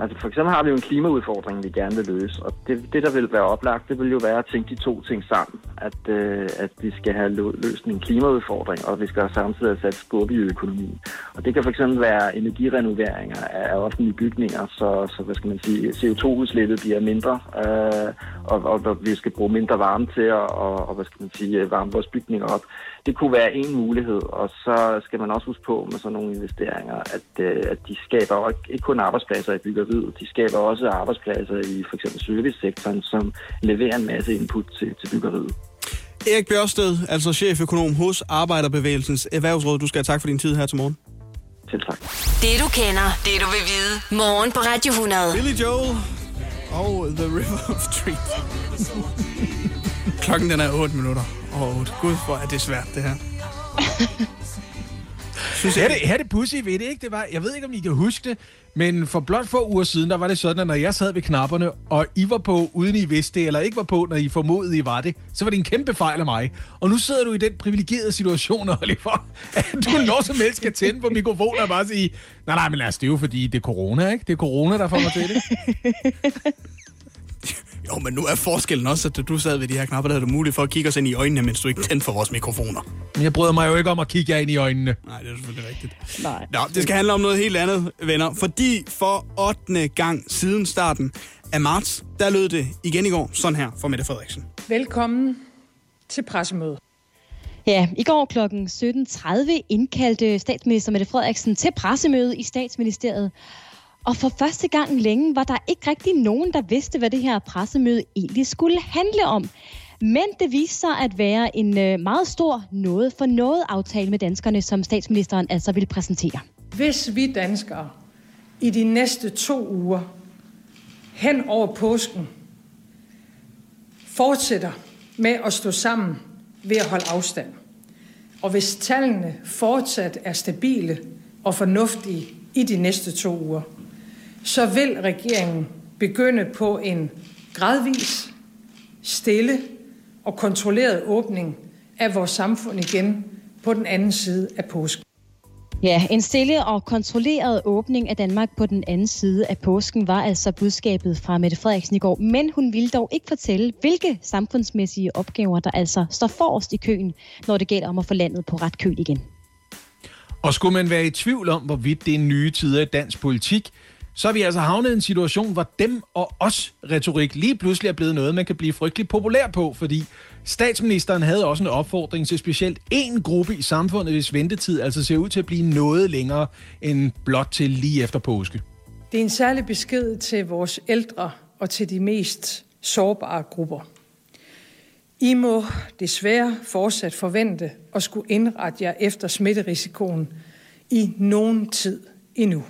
Altså for eksempel har vi jo en klimaudfordring, vi gerne vil løse, og det, det der vil være oplagt, det vil jo være at tænke de to ting sammen. At, øh, at vi skal have løst en klimaudfordring, og vi skal samtidig have sat skub i økonomien. Og det kan for eksempel være energirenoveringer af offentlige bygninger, så, så hvad skal man sige, CO2-udslippet bliver mindre, øh, og, og, og vi skal bruge mindre varme til at og, og, hvad skal man sige, øh, varme vores bygninger op. Det kunne være en mulighed, og så skal man også huske på med sådan nogle investeringer, at, øh, at de skaber jo ikke, ikke kun arbejdspladser i byggeriet, de skaber også arbejdspladser i for eksempel servicesektoren, som leverer en masse input til, til byggeriet. Erik Bjørsted, altså cheføkonom hos Arbejderbevægelsens Erhvervsråd. Du skal have tak for din tid her til morgen. Til tak. Det du kender, det du vil vide. Morgen på Radio 100. Billy Joel og The River of Treat. Klokken den er 8 minutter over 8. Gud, hvor er det svært, det her. Synes her, det, her det pussy ved det, ikke? Det var, jeg ved ikke, om I kan huske det, men for blot få uger siden, der var det sådan, at når jeg sad ved knapperne, og I var på, uden I vidste det, eller ikke var på, når I formodede, I var det, så var det en kæmpe fejl af mig. Og nu sidder du i den privilegerede situation, Oliver, at du når som helst skal tænde på mikrofonen og bare sige, nej, nej, men lad os, det er jo fordi, det er corona, ikke? Det er corona, der får mig til det. Jo, men nu er forskellen også, at du sad ved de her knapper, der havde du mulighed for at kigge os ind i øjnene, mens du ikke tændte for vores mikrofoner. Men jeg bryder mig jo ikke om at kigge jer ind i øjnene. Nej, det er selvfølgelig rigtigt. Nej. Nå, det skal handle om noget helt andet, venner. Fordi for 8. gang siden starten af marts, der lød det igen i går sådan her for Mette Frederiksen. Velkommen til pressemødet. Ja, i går kl. 17.30 indkaldte statsminister Mette Frederiksen til pressemøde i statsministeriet. Og for første gang længe var der ikke rigtig nogen, der vidste, hvad det her pressemøde egentlig skulle handle om. Men det viste sig at være en øh, meget stor noget for noget aftale med danskerne, som statsministeren altså ville præsentere. Hvis vi danskere i de næste to uger hen over påsken fortsætter med at stå sammen ved at holde afstand, og hvis tallene fortsat er stabile og fornuftige i de næste to uger, så vil regeringen begynde på en gradvis, stille og kontrolleret åbning af vores samfund igen på den anden side af påsken. Ja, en stille og kontrolleret åbning af Danmark på den anden side af påsken var altså budskabet fra Mette Frederiksen i går. Men hun ville dog ikke fortælle, hvilke samfundsmæssige opgaver, der altså står forrest i køen, når det gælder om at få landet på ret køl igen. Og skulle man være i tvivl om, hvorvidt det er nye tider i dansk politik, så er vi altså havnet i en situation, hvor dem og os retorik lige pludselig er blevet noget, man kan blive frygtelig populær på, fordi statsministeren havde også en opfordring til specielt en gruppe i samfundet, hvis ventetid altså ser ud til at blive noget længere end blot til lige efter påske. Det er en særlig besked til vores ældre og til de mest sårbare grupper. I må desværre fortsat forvente at skulle indrette jer efter smitterisikoen i nogen tid endnu.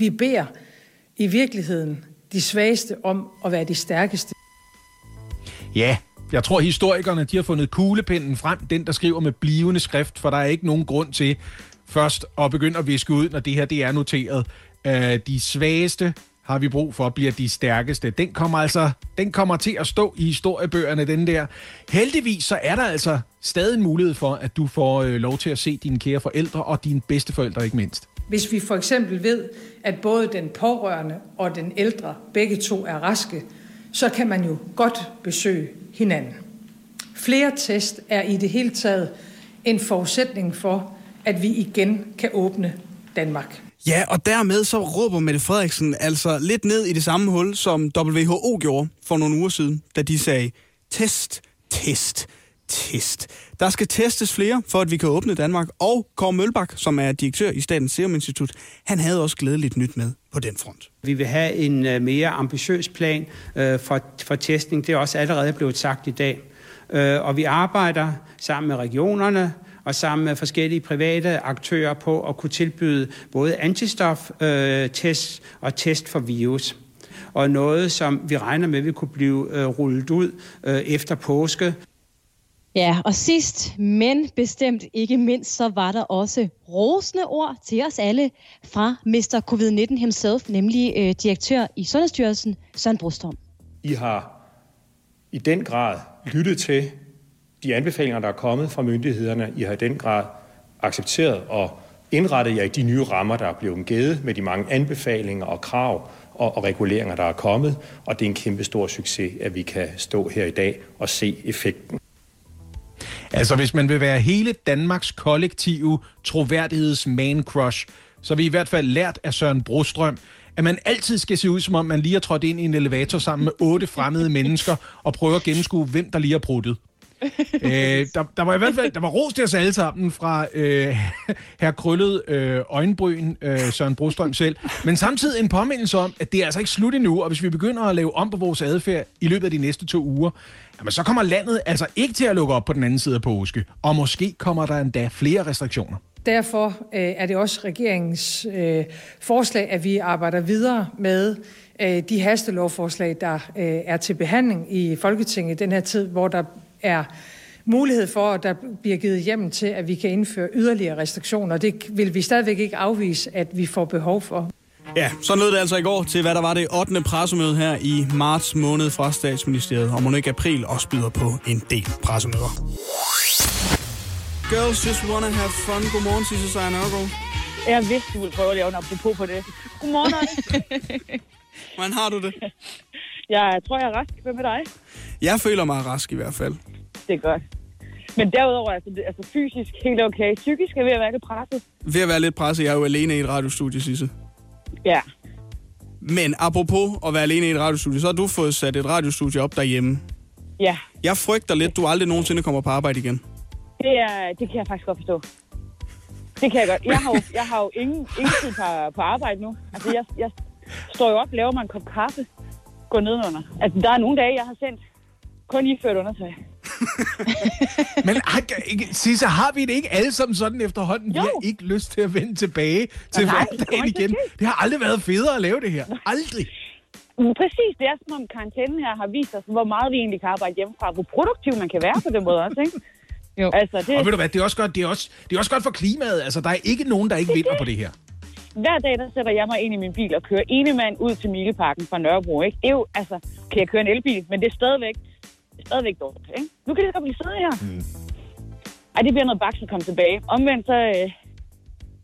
Vi beder i virkeligheden de svageste om at være de stærkeste. Ja, jeg tror historikerne de har fundet kuglepinden frem, den der skriver med blivende skrift, for der er ikke nogen grund til først at begynde at viske ud, når det her det er noteret. Uh, de svageste har vi brug for, bliver de stærkeste. Den kommer altså den kommer til at stå i historiebøgerne, den der. Heldigvis så er der altså stadig en mulighed for, at du får øh, lov til at se dine kære forældre og dine bedsteforældre ikke mindst. Hvis vi for eksempel ved, at både den pårørende og den ældre begge to er raske, så kan man jo godt besøge hinanden. Flere test er i det hele taget en forudsætning for, at vi igen kan åbne Danmark. Ja, og dermed så råber Mette Frederiksen altså lidt ned i det samme hul, som WHO gjorde for nogle uger siden, da de sagde, test, test, test. Der skal testes flere, for at vi kan åbne Danmark. Og Kåre Mølbak, som er direktør i Statens Serum Institut, han havde også glædeligt nyt med på den front. Vi vil have en øh, mere ambitiøs plan øh, for, for testning. Det er også allerede blevet sagt i dag. Øh, og vi arbejder sammen med regionerne, og sammen med forskellige private aktører på at kunne tilbyde både antistoftests øh, og test for virus. Og noget, som vi regner med, vil kunne blive øh, rullet ud øh, efter påske. Ja, og sidst, men bestemt ikke mindst, så var der også rosende ord til os alle fra Mr. Covid-19 himself, nemlig øh, direktør i Sundhedsstyrelsen, Søren Brostrøm. I har i den grad lyttet til de anbefalinger, der er kommet fra myndighederne. I har i den grad accepteret og indrettet jer i de nye rammer, der er blevet givet med de mange anbefalinger og krav og, og reguleringer, der er kommet. Og det er en kæmpe stor succes, at vi kan stå her i dag og se effekten. Altså, hvis man vil være hele Danmarks kollektive troværdigheds man crush, så har vi i hvert fald lært af Søren Brostrøm, at man altid skal se ud, som om man lige har trådt ind i en elevator sammen med otte fremmede mennesker og prøve at gennemskue, hvem der lige har pruttet. øh, der, der var i hvert fald der var ros til os alle sammen fra øh, her krøllet øh, øjenbryn, øh, Søren Brostrøm selv, men samtidig en påmindelse om, at det er altså ikke slut endnu, og hvis vi begynder at lave om på vores adfærd i løbet af de næste to uger, jamen så kommer landet altså ikke til at lukke op på den anden side af påske, og måske kommer der endda flere restriktioner. Derfor øh, er det også regeringens øh, forslag, at vi arbejder videre med øh, de hastelovforslag, der øh, er til behandling i Folketinget i den her tid, hvor der er mulighed for, at der bliver givet hjem til, at vi kan indføre yderligere restriktioner. Det vil vi stadigvæk ikke afvise, at vi får behov for. Ja, så lød det altså i går til, hvad der var det 8. pressemøde her i marts måned fra statsministeriet, og ikke april også byder på en del pressemøder. Girls just wanna have fun. Godmorgen, Sisse Sejr Nørgaard. Jeg vidste, du ville prøve at lave en apropos på det. Godmorgen, Hvordan har du det? Jeg tror, jeg er rask. Hvad med dig? Jeg føler mig rask i hvert fald. Det er godt. Men derudover, altså, det, altså fysisk helt okay. Psykisk er ved at være lidt presset. Ved at være lidt presset. Jeg er jo alene i et radiostudie, Sisse. Ja. Men apropos at være alene i et radiostudie, så har du fået sat et radiostudie op derhjemme. Ja. Jeg frygter lidt, du aldrig nogensinde kommer på arbejde igen. Det, er, det kan jeg faktisk godt forstå. Det kan jeg godt. Jeg har jo, jeg har jo ingen, ingen tid på, på arbejde nu. Altså, jeg, jeg står jo op, laver mig en kop kaffe, går nedenunder. Altså, der er nogle dage, jeg har sendt kun i ført undertøj. Men Sisse, har vi det ikke alle sammen sådan efterhånden? Jo. Vi har ikke lyst til at vende tilbage til Nej, hverdagen det igen. Det har aldrig været federe at lave det her. Aldrig. Men Præcis, det er som om karantænen her har vist os, hvor meget vi egentlig kan arbejde hjemmefra, hvor produktiv man kan være på den måde også, ikke? Jo. Altså, det, Og ved du hvad, det er også godt, det er også, det er også godt for klimaet. Altså, der er ikke nogen, der ikke vinder på det her. hver dag, der sætter jeg mig ind i min bil og kører ene mand ud til Mileparken fra Nørrebro, ikke? Det er jo, altså, kan jeg køre en elbil, men det er stadigvæk stadigvæk dårligt, ikke? Nu kan det godt blive siddende her. Mm. Ej, det bliver noget baks at komme tilbage. Omvendt så øh,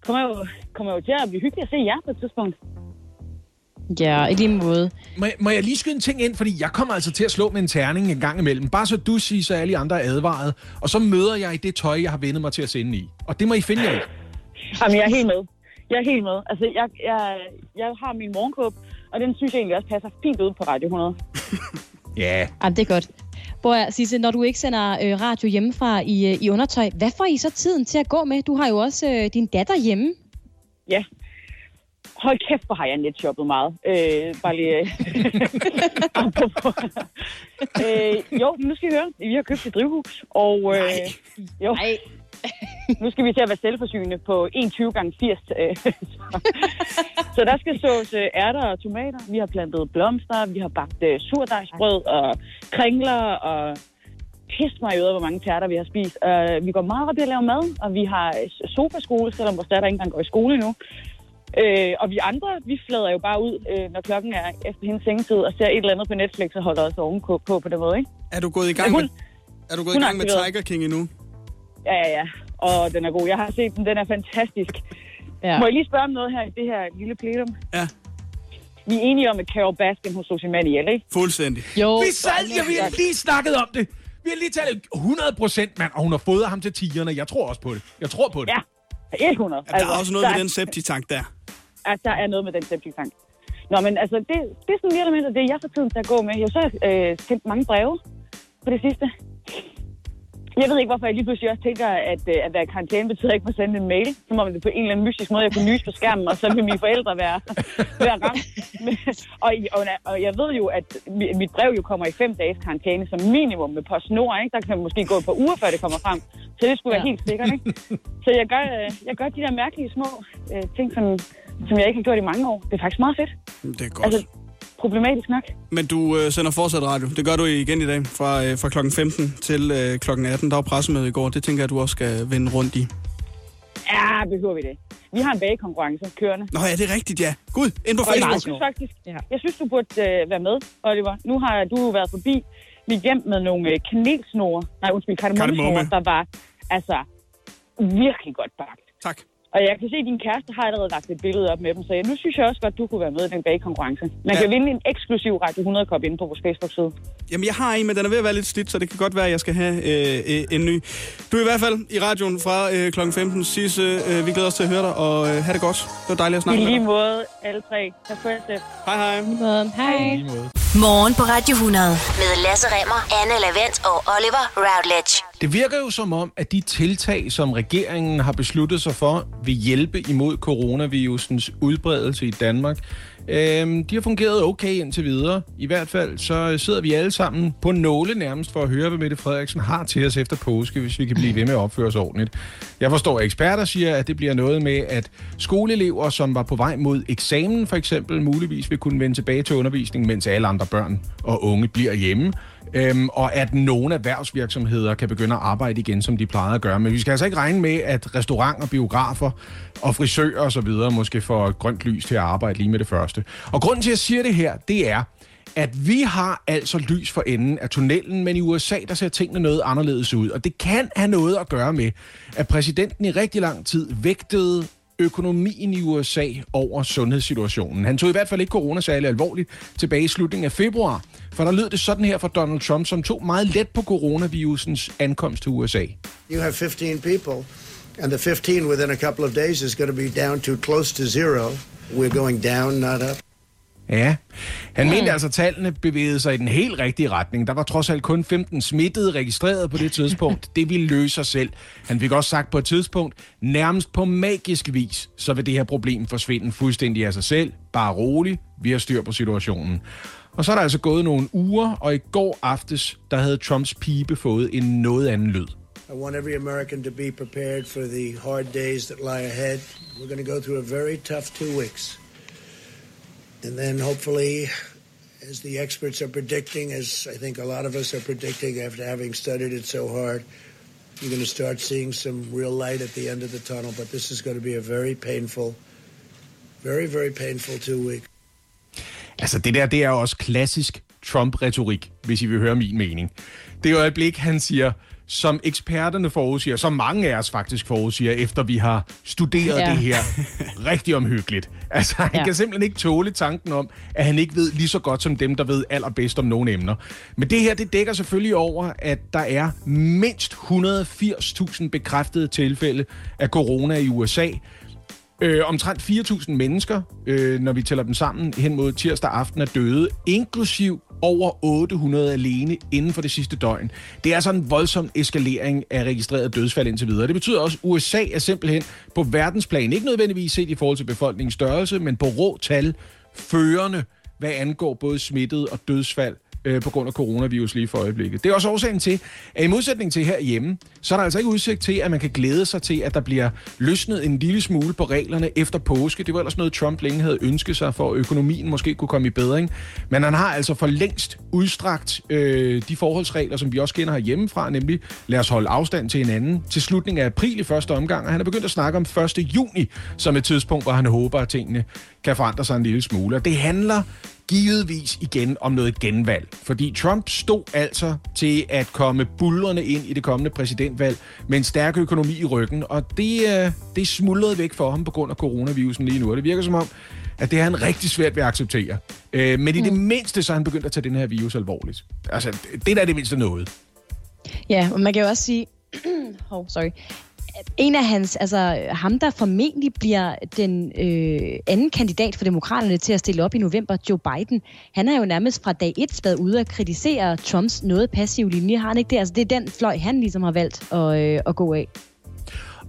kommer jeg, jo, kommer jeg jo til at blive hyggelig at se jer på et tidspunkt. Ja, i lige måde. Må, må jeg lige skyde en ting ind, fordi jeg kommer altså til at slå med en terning en gang imellem. Bare så du siger, så alle andre er advaret. Og så møder jeg i det tøj, jeg har vendet mig til at sende i. Og det må I finde jer i. Jamen, jeg er helt med. Jeg er helt med. Altså, jeg, jeg, jeg har min morgenkåb, og den synes jeg egentlig også passer fint ud på Radio 100. Ja. Ja, det er godt. Bror, Sisse, når du ikke sender øh, radio hjemmefra i, øh, i undertøj, hvad får I så tiden til at gå med? Du har jo også øh, din datter hjemme. Ja. Hold kæft, hvor har jeg netshoppet meget. Øh, bare lige... øh, øh, jo, nu skal I høre. Vi har købt et drivhus, og... Øh, jo. Nej. nu skal vi til at være selvforsynende på 21 gange 80. øh, så, så der skal sås øh, ærter og tomater. Vi har plantet blomster, vi har bagt øh, surdejsbrød og kringler og pisse mig i øvrigt, hvor mange tærter vi har spist. Uh, vi går meget op i at lave mad, og vi har øh, sofaskole, selvom vores datter ikke engang går i skole nu. Uh, og vi andre, vi flader jo bare ud, uh, når klokken er efter hendes sengetid, og ser et eller andet på Netflix og holder os ovenpå på, på den måde, ikke? Er du gået i gang hun- med, er du gået i gang med. Tiger King endnu? Ja, ja, ja. Og den er god. Jeg har set den, den er fantastisk. Ja. Må jeg lige spørge om noget her i det her lille plenum? Ja. Vi er enige om, at Carol Baskin hos mand ihjel, ikke? Fuldstændig. Jo, Vi sad, ja, vi har lige snakket om det. Vi har lige talt 100 procent, mand, og hun har fået ham til tigerne. Jeg tror også på det. Jeg tror på det. Ja, 100. Ja, der er også noget der med den septitank der. at der er noget med den septiktank. Nå, men altså, det, det er sådan eller mindre det, jeg får tiden til at gå med. Jeg har så øh, sendt mange breve på det sidste. Jeg ved ikke, hvorfor jeg lige pludselig også tænker, at, øh, at være i karantæne betyder ikke at sende en mail. Som om det på en eller anden mystisk måde, jeg kunne nyse på skærmen, og så vil mine forældre være, være ramt. Og, og, og, jeg ved jo, at mi- mit brev jo kommer i fem dages karantæne som minimum med PostNord. Ikke? Der kan man måske gå et par uger, før det kommer frem. Så det skulle være Ja. helt sikkert. Ikke? Så jeg gør, øh, jeg gør de der mærkelige små øh, ting, som, som jeg ikke har gjort i mange år. Det er faktisk meget fedt. Det er godt. Altså, problematisk nok. Men du øh, sender fortsat radio. Det gør du igen i dag fra, øh, fra klokken 15 til øh, klokken 18. Der var pressemøde i går. Det tænker jeg, du også skal vende rundt i. Ja, behøver vi det. Vi har en bagekonkurrence kørende. Nå ja, det er rigtigt, ja. Gud, ind på Og jeg Facebook. synes faktisk, jeg synes, du burde øh, være med, Oliver. Nu har du været forbi mit hjem med nogle øh, kanelsnore, nej undskyld, kardemommesnore, Kardemomme. der var altså virkelig godt bagt. Tak. Og jeg kan se, at din kæreste har allerede lagt et billede op med dem, så jeg, nu synes jeg også godt, du kunne være med i den bagekonkurrence. Man Ja. kan vinde en eksklusiv Radio 100 kop inde på vores Facebook-side. Jamen, jeg har en, men den er ved at være lidt slidt, så det kan godt være, at jeg skal have øh, øh, en ny. Du er i hvert fald i radioen fra øh, klokken 15. Sisse, øh, vi glæder os til at høre dig, og øh, have det godt. Det var dejligt at I snakke med lige dig. måde, alle tre. Tak for jer selv. Hej, hej. Hej. Morgen på Radio 100 med Lasse Remmer, Anne Lavendt og Oliver Routledge. Det virker jo som om, at de tiltag, som regeringen har besluttet sig for, vil hjælpe imod coronavirusens udbredelse i Danmark. Øhm, de har fungeret okay indtil videre. I hvert fald så sidder vi alle sammen på nåle nærmest for at høre, hvad Mette Frederiksen har til os efter påske, hvis vi kan blive ved med at opføre os ordentligt. Jeg forstår, at eksperter siger, at det bliver noget med, at skoleelever, som var på vej mod eksamen for eksempel, muligvis vil kunne vende tilbage til undervisning, mens alle andre børn og unge bliver hjemme. Øhm, og at nogle erhvervsvirksomheder kan begynde at arbejde igen, som de plejede at gøre. Men vi skal altså ikke regne med, at restauranter, biografer og frisører osv. så måske får grønt lys til at arbejde lige med det første. Og grunden til, at jeg siger det her, det er, at vi har altså lys for enden af tunnelen, men i USA, der ser tingene noget anderledes ud. Og det kan have noget at gøre med, at præsidenten i rigtig lang tid vægtede økonomien i USA over sundhedssituationen. Han tog i hvert fald ikke corona særlig alvorligt tilbage i slutningen af februar, for der lød det sådan her fra Donald Trump, som tog meget let på coronavirusens ankomst til USA. You have 15 people, and the 15 within a couple of days is going to be down to close to zero. We're going down, not up. Ja, han mente altså, at tallene bevægede sig i den helt rigtige retning. Der var trods alt kun 15 smittede registreret på det tidspunkt. Det ville løse sig selv. Han fik også sagt på et tidspunkt, nærmest på magisk vis, så vil det her problem forsvinde fuldstændig af sig selv. Bare rolig, vi har styr på situationen. Og så er der altså gået nogle uger, og i går aftes, der havde Trumps pibe fået en noget anden lyd. I want every American to be prepared for the hard days that lie ahead. We're going to go through a very tough two weeks. And then hopefully, as the experts are predicting, as I think a lot of us are predicting after having studied it so hard, you're going to start seeing some real light at the end of the tunnel. But this is going to be a very painful, very, very painful two weeks. Altså det der, det er også klassisk Trump-retorik, hvis I vil høre min mening. Det øjeblik, han siger, som eksperterne forudsiger, som mange af os faktisk forudsiger, efter vi har studeret Ja. det her rigtig omhyggeligt. Altså, han ja. Ja. kan simpelthen ikke tåle tanken om, at han ikke ved lige så godt som dem, der ved allerbedst om nogle emner. Men det her, det dækker selvfølgelig over, at der er mindst 180.000 bekræftede tilfælde af corona i USA. Øh, omtrent 4.000 mennesker, øh, når vi tæller dem sammen hen mod tirsdag aften, er døde, inklusiv over 800 alene inden for det sidste døgn. Det er altså en voldsom eskalering af registrerede dødsfald indtil videre. Det betyder også, at USA er simpelthen på verdensplan, ikke nødvendigvis set i forhold til befolkningens størrelse, men på rå tal, førende, hvad angår både smittet og dødsfald øh, på grund af coronavirus lige for øjeblikket. Det er også årsagen til, at i modsætning til herhjemme, så er der altså ikke udsigt til, at man kan glæde sig til, at der bliver løsnet en lille smule på reglerne efter påske. Det var ellers noget, Trump længe havde ønsket sig, for at økonomien måske kunne komme i bedring. Men han har altså for længst udstrakt øh, de forholdsregler, som vi også kender herhjemmefra, nemlig lad os holde afstand til hinanden til slutningen af april i første omgang, og han er begyndt at snakke om 1. juni som et tidspunkt, hvor han håber, at tingene kan forandre sig en lille smule. Og det handler givetvis igen om noget genvalg. Fordi Trump stod altså til at komme bulrende ind i det kommende præsidentvalg med en stærk økonomi i ryggen, og det, øh, det er smuldret væk for ham på grund af coronavirusen lige nu. Og det virker som om, at det har han rigtig svært ved at acceptere. Øh, men i det mindste, så er han begyndt at tage den her virus alvorligt. Altså, det der er det mindste noget. Ja, og man kan jo også sige... oh, sorry. En af hans, altså ham, der formentlig bliver den øh, anden kandidat for demokraterne til at stille op i november, Joe Biden, han har jo nærmest fra dag et været ude at kritisere Trumps noget passive linje. Har han ikke det? Altså det er den fløj, han ligesom har valgt at, øh, at gå af.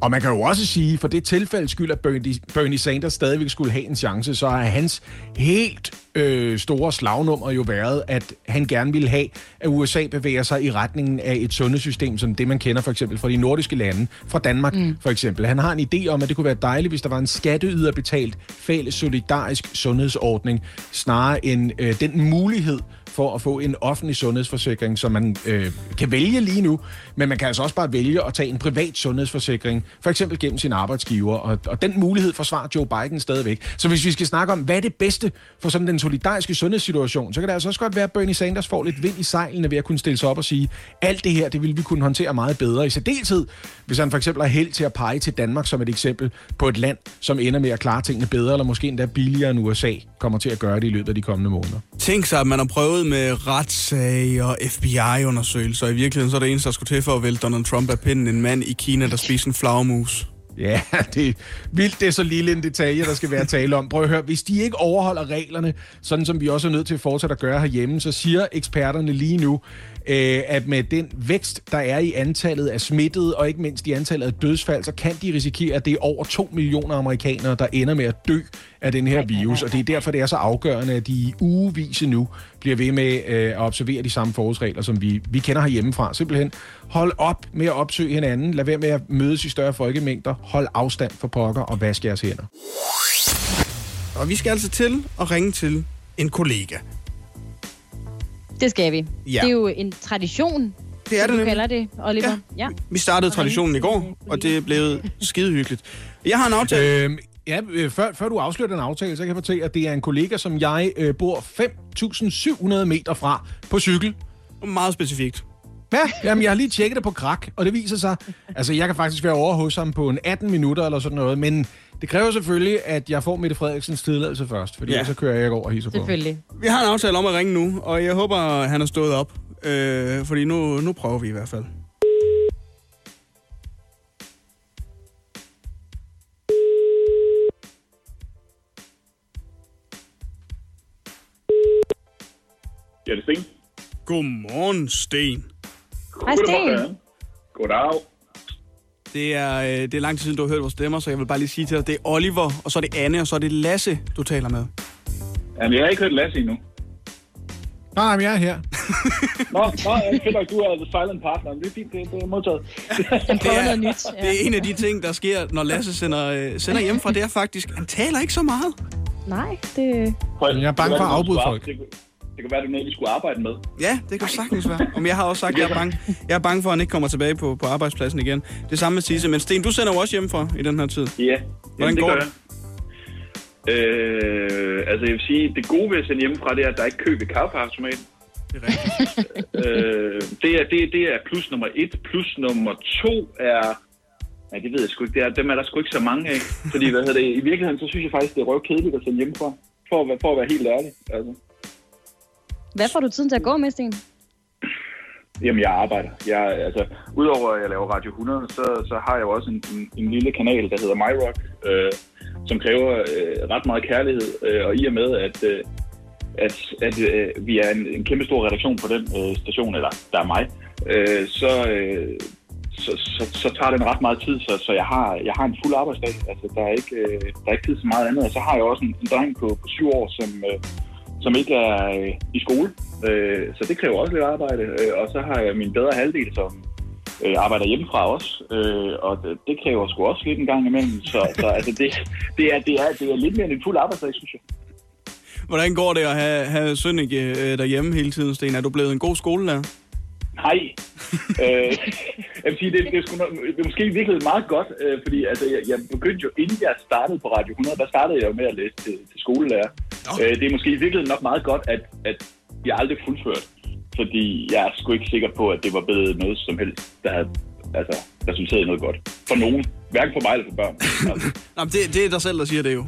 Og man kan jo også sige, for det tilfælde skyld, at Bernie, Bernie Sanders stadigvæk skulle have en chance, så er hans helt øh, store slagnummer jo været, at han gerne ville have, at USA bevæger sig i retningen af et sundhedssystem, som det man kender for eksempel fra de nordiske lande, fra Danmark mm. for eksempel. Han har en idé om, at det kunne være dejligt, hvis der var en skatteyderbetalt fælles solidarisk sundhedsordning, snarere end øh, den mulighed for at få en offentlig sundhedsforsikring, som man øh, kan vælge lige nu, men man kan altså også bare vælge at tage en privat sundhedsforsikring, for eksempel gennem sin arbejdsgiver, og, og den mulighed forsvarer Joe Biden stadigvæk. Så hvis vi skal snakke om, hvad er det bedste for sådan den solidariske sundhedssituation, så kan det altså også godt være, at Bernie Sanders får lidt vind i sejlene ved at kunne stille sig op og sige, alt det her, det vil vi kunne håndtere meget bedre. I særdeleshed, hvis han for eksempel er held til at pege til Danmark som et eksempel på et land, som ender med at klare tingene bedre, eller måske endda billigere end USA kommer til at gøre det i løbet af de kommende måneder. Tænk sig, at man har prøvet med retssag og FBI-undersøgelser. I virkeligheden så er det eneste, der skulle til for at vælte Donald Trump af pinden en mand i Kina, der spiser en flagermus. Ja, det er vildt, det er så lille en detalje, der skal være tale om. Prøv at høre, hvis de ikke overholder reglerne, sådan som vi også er nødt til at fortsætte at gøre herhjemme, så siger eksperterne lige nu, øh, at med den vækst, der er i antallet af smittede, og ikke mindst i antallet af dødsfald, så kan de risikere, at det er over 2 millioner amerikanere, der ender med at dø af den her virus. Og det er derfor, det er så afgørende, at de i ugevise nu bliver ved med øh, at observere de samme forholdsregler, som vi, vi kender herhjemmefra. Simpelthen hold op med at opsøge hinanden. Lad være med at mødes i større folkemængder. Hold afstand for pokker og vask jeres hænder. Og vi skal altså til at ringe til en kollega. Det skal vi. Ja. Det er jo en tradition, Det er det du nemlig. kalder det, Oliver. Ja. ja. Vi startede traditionen i går, og det er blevet skide hyggeligt. Jeg har en aftale. Øhm, ja, øh, før, før du afslører den aftale, så kan jeg fortælle, at det er en kollega, som jeg øh, bor 5.700 meter fra på cykel. Meget specifikt. Ja, jamen, jeg har lige tjekket det på krak, og det viser sig, altså jeg kan faktisk være over hos ham på en 18 minutter eller sådan noget, men det kræver selvfølgelig, at jeg får Mette Frederiksens tilladelse først, fordi Ja. så kører jeg ikke over og hisser på. Selvfølgelig. Vi har en aftale om at ringe nu, og jeg håber, han er stået op. Øh, fordi nu, nu prøver vi i hvert fald. Ja, det er Sten. Godmorgen, Sten. Hej, Sten. Goddag. Det er, øh, det er lang tid siden, du har hørt vores stemmer, så jeg vil bare lige sige til dig, det er Oliver, og så er det Anne, og så er det Lasse, du taler med. Jamen, jeg har ikke hørt Lasse endnu. Nej, men jeg er her. Nå, nå jeg nok, du er the silent partner. Det er fint, det, det er modtaget. Det er- noget nyt. Det er en af de ting, der sker, når Lasse sender, øh, sender hjem fra, det er faktisk, han taler ikke så meget. Nej, det... Prøv, jeg er bange for at afbryde det folk. Det, det kan være, det er noget, vi skulle arbejde med. Ja, det kan sagtens være. Om jeg har også sagt, at jeg er bange, jeg er bange for, at han ikke kommer tilbage på, på arbejdspladsen igen. Det samme med Tisse. Men Sten, du sender jo også hjemmefra i den her tid. Ja, Hvordan Jamen, det går gør det? jeg. Øh, altså, jeg vil sige, det gode ved at sende hjemmefra, det er, at der er ikke kø ved kaffeautomaten. Det er rigtigt. øh, det, er, det, det er plus nummer et. Plus nummer to er... Ja, det ved jeg sgu ikke. Det er, dem er der sgu ikke så mange af. Fordi hvad hedder det, i virkeligheden, så synes jeg faktisk, det er røv kedeligt at sende hjemmefra. For at, være- for at være helt ærlig. Altså. Hvad får du tiden til at gå med, Sten? Jamen, jeg arbejder. Jeg, altså, udover at jeg laver Radio 100, så, så har jeg jo også en, en, en lille kanal, der hedder MyRock, øh, som kræver øh, ret meget kærlighed. Øh, og i og med, at, øh, at, at øh, vi er en, en kæmpe stor redaktion på den øh, station, eller der er mig, øh, så, øh, så, så, så tager den ret meget tid, så, så jeg, har, jeg har en fuld arbejdsdag. Altså, der er ikke, øh, der er ikke tid til meget andet. Og så har jeg også en, en dreng på, på syv år, som, øh, som ikke er øh, i skole. Øh, så det kræver også lidt arbejde. Øh, og så har jeg min bedre halvdel, som øh, arbejder hjemmefra også. Øh, og det, det kræver sgu også lidt en gang imellem. Så, så altså, det, det, er, det, er, det er lidt mere end en fuld arbejdsdag, synes jeg. Hvordan går det at have, have Sønneke øh, derhjemme hele tiden, Sten? Er du blevet en god skolelærer? Nej. øh, jeg vil sige, det, det, er nok, det er måske i virkeligheden meget godt, øh, fordi altså, jeg, jeg begyndte jo, inden jeg startede på Radio 100, der startede jeg jo med at læse til, til skolelærer. Øh, det er måske i virkeligheden nok meget godt, at, at jeg aldrig fuldført, fordi jeg er sgu ikke sikker på, at det var blevet noget som helst, der havde altså, resulteret i noget godt. For nogen. Hverken for mig eller for børn. Altså. Nå, men det, det er dig selv, der siger det jo.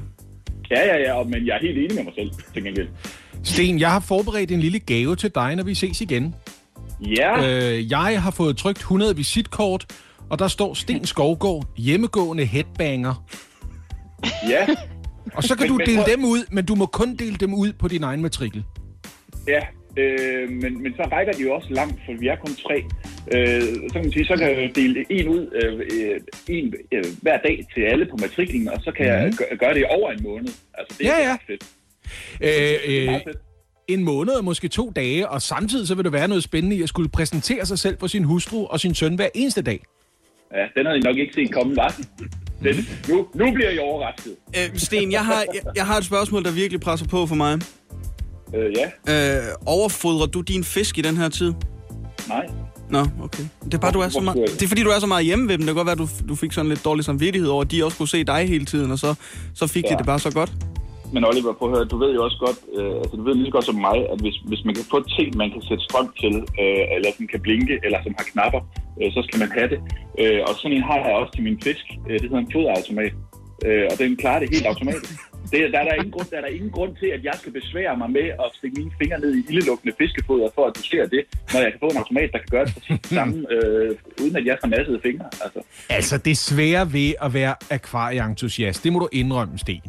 Ja, ja, ja, og- men jeg er helt enig med mig selv, til gengæld. Sten, jeg har forberedt en lille gave til dig, når vi ses igen. Ja. Øh, jeg har fået trykt 100 visitkort, og der står Sten Skovgaard, hjemmegående headbanger. Ja. Og så kan Men- du men dele prøv- dem ud, men du må kun dele dem ud på din egen matrikel. Ja, øh, men, men så rækker de jo også langt, for vi er kun tre. Øh, så kan man sige, så kan jeg dele en ud øh, øh, en, øh, hver dag til alle på matriklen, og så kan mm. jeg gø- gøre det over en måned. Altså, det er Mhm. Ja, ja. fedt. Øh, øh, meget fedt. En måned og måske to dage, og samtidig så vil det være noget spændende i at skulle præsentere sig selv for sin hustru og sin søn hver eneste dag. Ja, den havde I nok ikke set komme, var den? Nu, nu bliver jeg overrasket. Øh, Sten, jeg har, jeg, jeg har et spørgsmål, der virkelig presser på for mig. Øh, ja, Øh, overfodrer du din fisk i den her tid? nej. Nå, okay. Det er, bare, du er så meget, det er fordi, du er så meget hjemme ved dem. Det kan godt være, at du, du fik sådan lidt dårlig samvittighed over, at de også kunne se dig hele tiden, og så, så fik. Ja. de det bare så godt. Men Oliver, prøv at høre, du ved jo også godt, øh, altså du ved lige så godt som mig, at hvis, hvis man kan få ting, man kan sætte strøm til, øh, eller som kan blinke, eller som har knapper, øh, så skal man have det. Øh, og sådan en har jeg også til min fisk. Øh, det hedder en fodautomat. Øh, og den klarer det helt automatisk. Det, der, er der, ingen grund, der er der ingen grund til, at jeg skal besvære mig med at stikke mine fingre ned i ildelukkende fiskefoder, for at dosere det, når jeg kan få en automat, der kan gøre det præcis det samme, øh, uden at jeg har nassede fingre. Altså. Altså, det svære ved at være akvarieentusiast, det må du indrømme, Sten.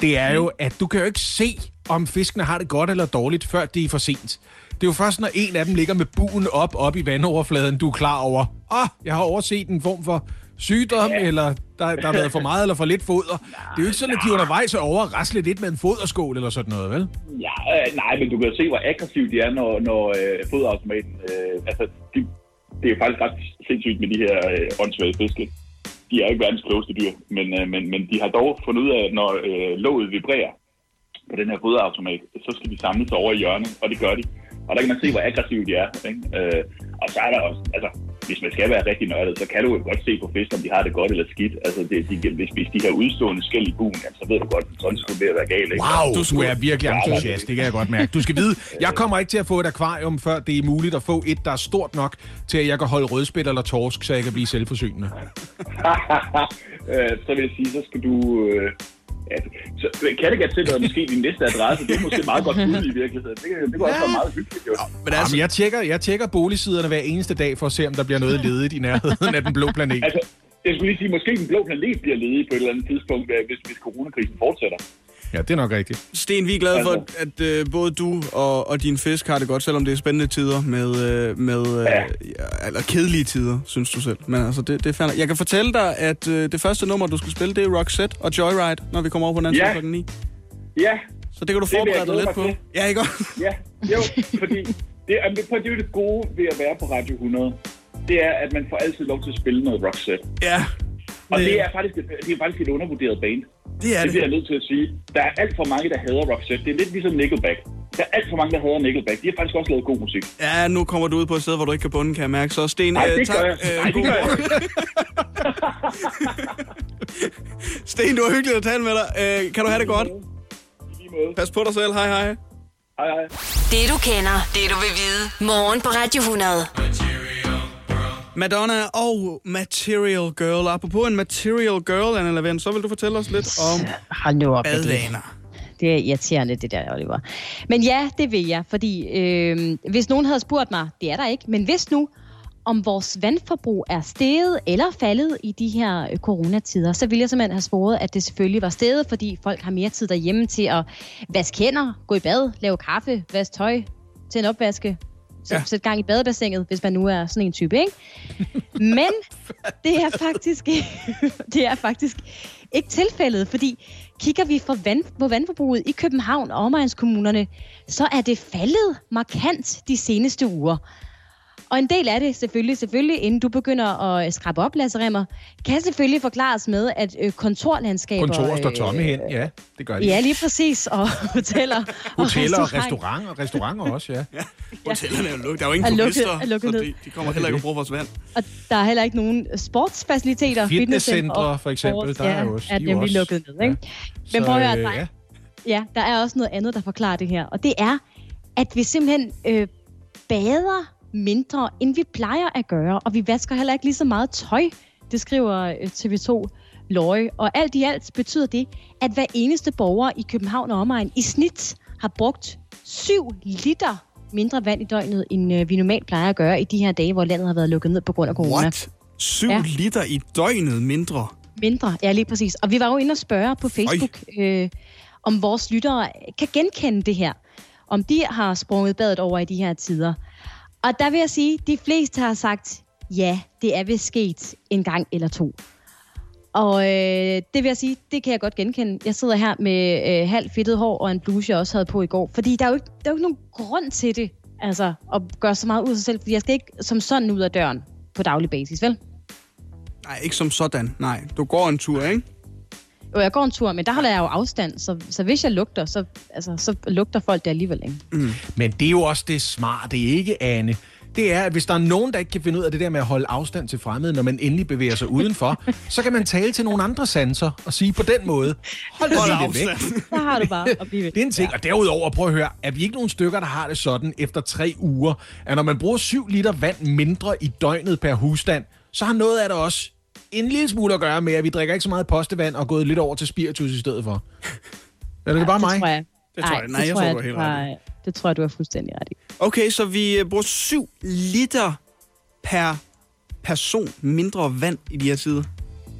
Det er jo, at du kan jo ikke se, om fiskene har det godt eller dårligt, før det er for sent. Det er jo først, når en af dem ligger med buen op, op i vandoverfladen, du er klar over, ah, jeg har overset en form for sygdom, ja. eller der, der har været for meget eller for lidt foder. Det er jo ikke sådan, at de undervejs er over at rasle lidt med en foderskål eller sådan noget, vel? Ja, øh, nej, men du kan jo se, hvor aggressivt de er, når, når øh, fodautomaten... Øh, altså, de, det er jo faktisk ret sindssygt med de her øh, åndssvage fiske. De er ikke verdens klogeste dyr, men, øh, men, men de har dog fundet ud af, at når øh, låget vibrerer på den her fodautomat, så skal de samle sig over i hjørnet, og det gør de. Og der kan man se, hvor aggressive de er. Ikke? Øh, og så er der også, altså, hvis man skal være rigtig nørdet, så kan du jo godt se på fisk, om de har det godt eller skidt. Altså, det, de, hvis, hvis de har udstående skæld i buen, jamen, så ved du godt, at sådan skulle det være galt. Ikke? Wow, du, skulle er virkelig entusiast, det kan jeg godt mærke. Du skal vide, jeg kommer ikke til at få et akvarium, før det er muligt at få et, der er stort nok, til at jeg kan holde rødspæt eller torsk, så jeg kan blive selvforsynende. øh, så vil jeg sige, så skal du... Øh, ja, så, Kattegat Center er måske din næste adresse. Det er måske meget godt bud i virkeligheden. Det, det kunne også være meget hyggeligt. Jo. Men Altså, Jamen, jeg, tjekker, jeg tjekker boligsiderne hver eneste dag for at se, om der bliver noget ledigt i nærheden af den blå planet. Altså, jeg skulle lige sige, måske den blå planet bliver ledig på et eller andet tidspunkt, øh, hvis, hvis coronakrisen fortsætter. Ja, det er nok rigtigt. Sten, vi er glade for, at øh, både du og, og din fisk har det godt, selvom det er spændende tider med, øh, med øh, ja. eller kedelige tider, synes du selv. Men altså, det, det er nok. Jeg kan fortælle dig, at øh, det første nummer, du skal spille, det er Roxette og Joyride, når vi kommer over på den anden Ja. klokken 9. Ja. Så det kan du forberede dig lidt på. til. Ja, ikke Ja, jo, fordi det, er, det, det er jo det gode ved at være på Radio 100. Det er, at man får altid lov til at spille noget Roxette. Ja. Og Det- det er faktisk, det er faktisk et undervurderet band. Det er det. det. bliver jeg nødt til at sige. Der er alt for mange, der hader Roxette. Det er lidt ligesom Nickelback. Der er alt for mange, der hader Nickelback. De har faktisk også lavet god musik. Ja, nu kommer du ud på et sted, hvor du ikke kan bunde, kan jeg mærke. Så Sten, Nej, øh, det tak. gør jeg. Nej, det god gør jeg. Sten, du var hyggeligt at tale med dig. Øh, kan du have det godt? Pas på dig selv. Hej, hej. Hej, hej. Det du kender, det du vil vide. Morgen på Radio 100. Madonna og Material Girl. Apropos en Material Girl, Anna Lavend, så vil du fortælle os lidt om Hold nu op. Badvaner. Det er irriterende, det der, Oliver. Men ja, det vil jeg, fordi øh, hvis nogen havde spurgt mig, det er der ikke, men hvis nu, om vores vandforbrug er steget eller faldet i de her øh, coronatider, så ville jeg simpelthen have sporet, at det selvfølgelig var steget, fordi folk har mere tid derhjemme til at vaske hænder, gå i bad, lave kaffe, vaske tøj, en opvaske, så Ja. sætte gang i badebassinet, hvis man nu er sådan en type, ikke? Men det er faktisk, det er faktisk ikke tilfældet, fordi kigger vi for vand, på vandforbruget i København og omegnskommunerne, så er det faldet markant de seneste uger. Og en del af det selvfølgelig, selvfølgelig, inden du begynder at skrabe op, Lasse Remmer, kan selvfølgelig forklares med, at øh, kontorlandskaber... Kontorer står tomme øh, hen, ja, det gør de. Ja, lige præcis. Og hoteller. Hoteller og restauranter. restauranter, restauranter også, ja. Hotellerne er lukket. Der er jo Er ingen lukket- turister, er lukket så de, de kommer heller ikke at bruge vores vand. Og der er heller ikke nogen sportsfaciliteter. Fitnesscentre, og for eksempel, sports, der er ja, jo også- er de er nemlig også- lukket ned, ikke? Men Så, prøv at høre, øh, ja. ja, der er også noget andet, der forklarer det her. Og det er, at vi simpelthen øh, bader mindre, end vi plejer at gøre. Og vi vasker heller ikke lige så meget tøj, det skriver øh, TV2 Løje. Og alt i alt betyder det, at hver eneste borger i København og omegn i snit har brugt 7 liter mindre vand i døgnet, end øh, vi normalt plejer at gøre i de her dage, hvor landet har været lukket ned på grund af corona. What? 7 ja. Liter i døgnet mindre? Mindre, ja lige præcis. Og vi var jo inde og spørge på Facebook, øh, om vores lyttere kan genkende det her. Om de har sprunget badet over i de her tider. Og der vil jeg sige, at de fleste har sagt, ja, det er vist sket en gang eller to. Og øh, det vil jeg sige, det kan jeg godt genkende. Jeg sidder her med øh, halvt fedtet hår og en bluse, jeg også havde på i går. Fordi der er jo ikke, der er jo ikke nogen grund til det, altså at gøre så meget ud af sig selv. Fordi jeg skal ikke som sådan ud af døren på daglig basis, vel? Nej, ikke som sådan. Nej, du går en tur, ikke? Jo, jeg går en tur, men der holder jeg jo afstand, så, så hvis jeg lugter, så, altså, så lugter folk det alligevel, ikke? Mm. Men det er jo også det smarte, ikke, Anne? Det er, at hvis der er nogen, der ikke kan finde ud af det der med at holde afstand til fremmede, når man endelig bevæger sig udenfor, så kan man tale til nogle andre sanser og sige på den måde, hold Hold dig væk. afstand. Så har du bare at blive. Det er en ting. Og derudover, prøv at høre, er vi ikke nogen stykker, der har det sådan efter tre uger, at når man bruger 7 liter vand mindre i døgnet per husstand, så har noget af det også en lille smule at gøre med, at vi drikker ikke så meget postevand og er gået lidt over til spiritus i stedet for. Eller er det bare mig? Det tror jeg. Det tror jeg- nej, jeg tror tror, du har helt ret har- Det tror jeg, du har fuldstændig ret i. Okay, så vi øh, bruger 7 liter per person mindre vand i de her tider.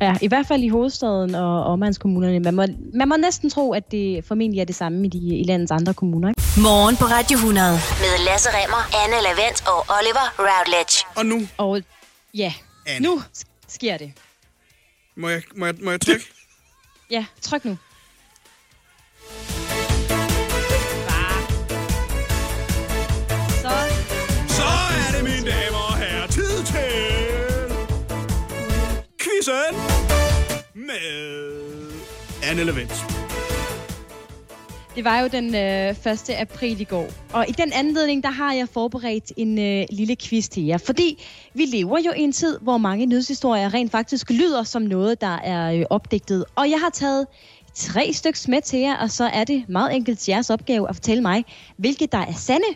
Ja, i hvert fald i hovedstaden og omegnskommunerne. Man må, man må næsten tro, at det formentlig er det samme i, de, i landets andre kommuner. Ikke? Morgen på Radio 100. Med Lasse Remmer, Anne Lavendt og Oliver Routledge. Og nu, Og ja, Anne. nu sker det. må jeg, må jeg, må jeg trykke? Ja, tryk nu. Så Så er det, mine damer og herrer, tid til quizzen med Anne Lavendt. Det var jo den øh, 1. april i går, og i den anledning, der har jeg forberedt en øh, lille quiz til jer. Fordi vi lever jo i en tid, hvor mange nyhedshistorier rent faktisk lyder som noget, der er øh, opdigtet. Og jeg har taget tre stykker med til jer, og så er det meget enkelt jeres opgave at fortælle mig, hvilke der er sande,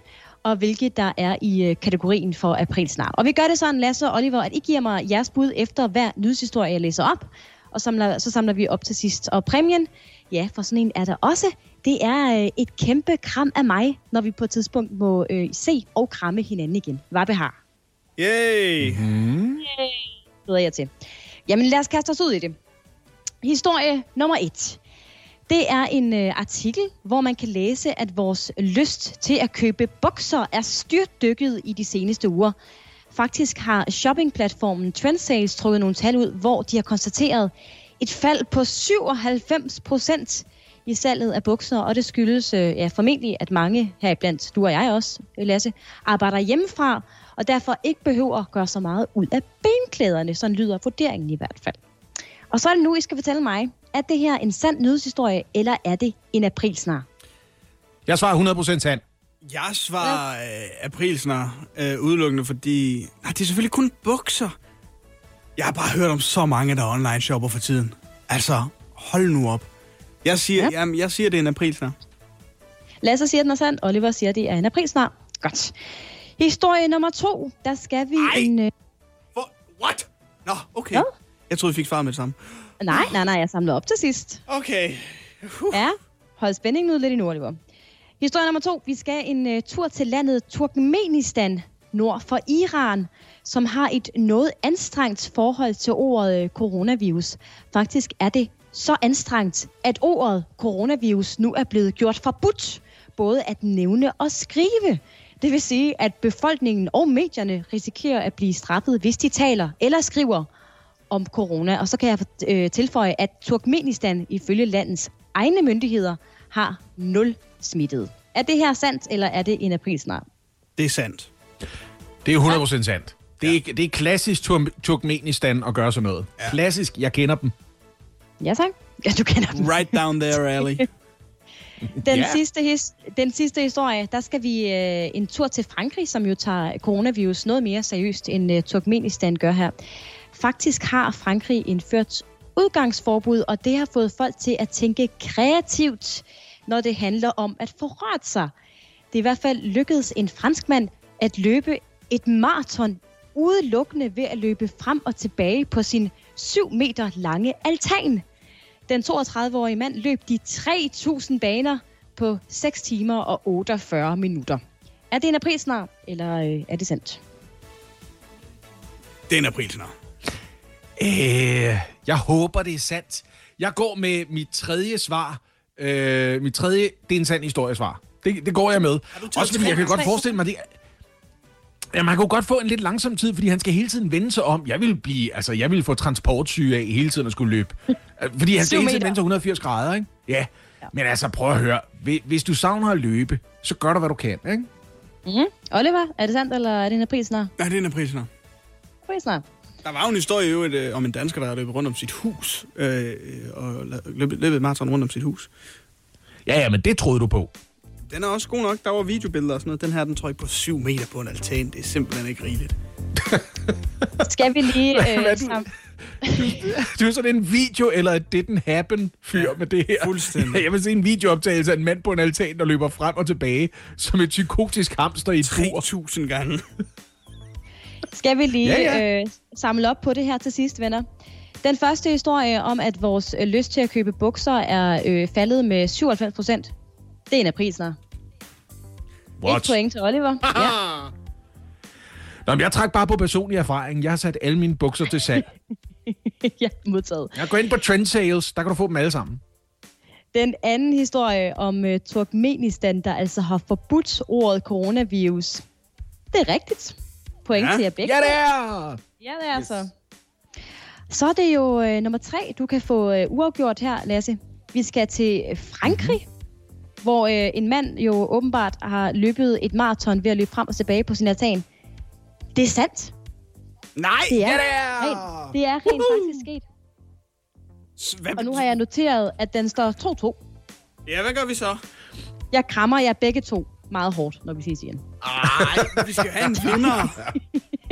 og hvilke der er i øh, kategorien for april snart. Og vi gør det sådan, Lasse og Oliver, at I giver mig jeres bud efter hver nyhedshistorie, jeg læser op, og samler, så samler vi op til sidst. Og præmien, ja, for sådan en er der også. Det er øh, et kæmpe kram af mig, når vi på et tidspunkt må øh, se og kramme hinanden igen. Hvad behar? Yay! Glæder jeg til. Jamen lad os kaste os ud i det. Historie nummer et. Det er en øh, artikel, hvor man kan læse, at vores lyst til at købe bukser er styrtdykket i de seneste uger. Faktisk har shoppingplatformen Trendsales trukket nogle tal ud, hvor de har konstateret et fald på 97 procent i salget af bukser, og det skyldes øh, ja, formentlig, at mange heriblandt, du og jeg også, Lasse, arbejder hjemmefra, og derfor ikke behøver at gøre så meget ud af benklæderne. Sådan lyder vurderingen i hvert fald. Og så er det nu, I skal fortælle mig, er det her en sand nyhedshistorie, eller er det en aprilsnar? Jeg svarer 100% sand. Jeg svarer øh, aprilsnar øh, udelukkende, fordi... Nej, det er selvfølgelig kun bukser. Jeg har bare hørt om så mange, der online shopper for tiden. Altså, hold nu op. Jeg siger, ja. jamen, jeg siger det er en aprilsnar. Lasse siger, den er sand. Oliver siger, det er en aprilsnar. Godt. Historie nummer to. Der skal vi Ej. en... Øh... For, what? Nå, okay. Hvad? Jeg troede, vi fik svaret med det samme. Nej, nej, nej, jeg samlede op til sidst. Okay. Ja, hold spændingen ud lidt i nu, Oliver. Historie nummer to. Vi skal en uh, tur til landet Turkmenistan, nord for Iran, som har et noget anstrengt forhold til ordet øh, coronavirus. Faktisk er det så anstrengt, at ordet coronavirus nu er blevet gjort forbudt, både at nævne og skrive. Det vil sige, at befolkningen og medierne risikerer at blive straffet, hvis de taler eller skriver om corona. Og så kan jeg øh, tilføje, at Turkmenistan ifølge landets egne myndigheder har nul smittede. Er det her sandt, eller er det en aprilsnar? Det er sandt. Det er 100% sandt. Det er, det er klassisk Tur- Turkmenistan at gøre sådan noget. Ja. Klassisk, jeg kender dem. Ja, tak. Ja, du kender den. Right down there, alley. Den, Ja. sidste, his, den sidste historie, der skal vi øh, en tur til Frankrig, som jo tager coronavirus noget mere seriøst, end øh, Turkmenistan gør her. Faktisk har Frankrig indført udgangsforbud, og det har fået folk til at tænke kreativt, når det handler om at få rørt sig. Det er i hvert fald lykkedes en franskmand at løbe et maraton udelukkende ved at løbe frem og tilbage på sin 7 meter lange altan. Den 32-årige mand løb de 3.000 baner på 6 timer og 48 minutter. Er det en aprilsnar, eller øh, er det sandt? Det er en aprilsnar. Øh, jeg håber, det er sandt. Jeg går med mit tredje svar. Øh, mit tredje, det er en sand historiesvar. Det, det går jeg med. Også fordi jeg kan godt forestille mig, det Ja, man kan jo godt få en lidt langsom tid, fordi han skal hele tiden vende sig om. Jeg vil blive, altså, jeg vil få transportsyge af hele tiden at skulle løbe. Øh, Fordi han skal hele tiden vende sig 180 grader, ikke? Ja. Men altså, prøv at høre. Hvi- Hvis du savner at løbe, så gør du, hvad du kan, ikke? Mm. Oliver, er det sandt, eller er det en aprilsnar? Nej, det er en aprilsnar. Aprilsnar. Der var jo en historie i øvrigt, øh, om en dansker, der havde løbet rundt om sit hus. Øh, og la- løbet, løbet et maraton rundt om sit hus. Ja, ja, men det troede du på. Den er også god nok. Der var videobilleder og sådan noget. Den her, den tror jeg på 7 meter på en altan. Det er simpelthen ikke rigeligt. Skal vi lige... Hvad er Øh, du- sam- Du er sådan en video, eller et didn't happen fyr ja, med det her. fuldstændig. Jeg vil se en videooptagelse af en mand på en altan, der løber frem og tilbage, som et psykotisk hamster i et bur. 3.000 gange. Skal vi lige Ja, ja, Øh, samle op på det her til sidst, venner? Den første historie om, at vores øh, lyst til at købe bukser er øh, faldet med 97 procent. Det er en aprilsnar. Et point til Oliver. Ja. Nå, men jeg træk bare på personlig erfaring. Jeg har sat alle mine bukser til salg. ja, modtaget. Jeg går ind på Trend Sales, der kan du få dem alle sammen. Den anden historie om uh, Turkmenistan, der altså har forbudt ordet coronavirus. Det er rigtigt. Point Ja. til jer begge. Ja, det er! Ja, det er yes. så. Så er det jo øh, nummer tre, du kan få øh, uafgjort her, Lasse. Vi skal til Frankrig, mm-hmm. Hvor øh, en mand jo åbenbart har løbet et maraton ved at løbe frem og tilbage på sin altan. Det er sandt. Nej! Det er, det er! Rent, det er rent faktisk sket. Hvad, Og nu har jeg noteret, at den står 2-2. Ja, hvad gør vi så? Jeg krammer jer begge to meget hårdt, når vi ses igen. Ej, vi skal have en vinder.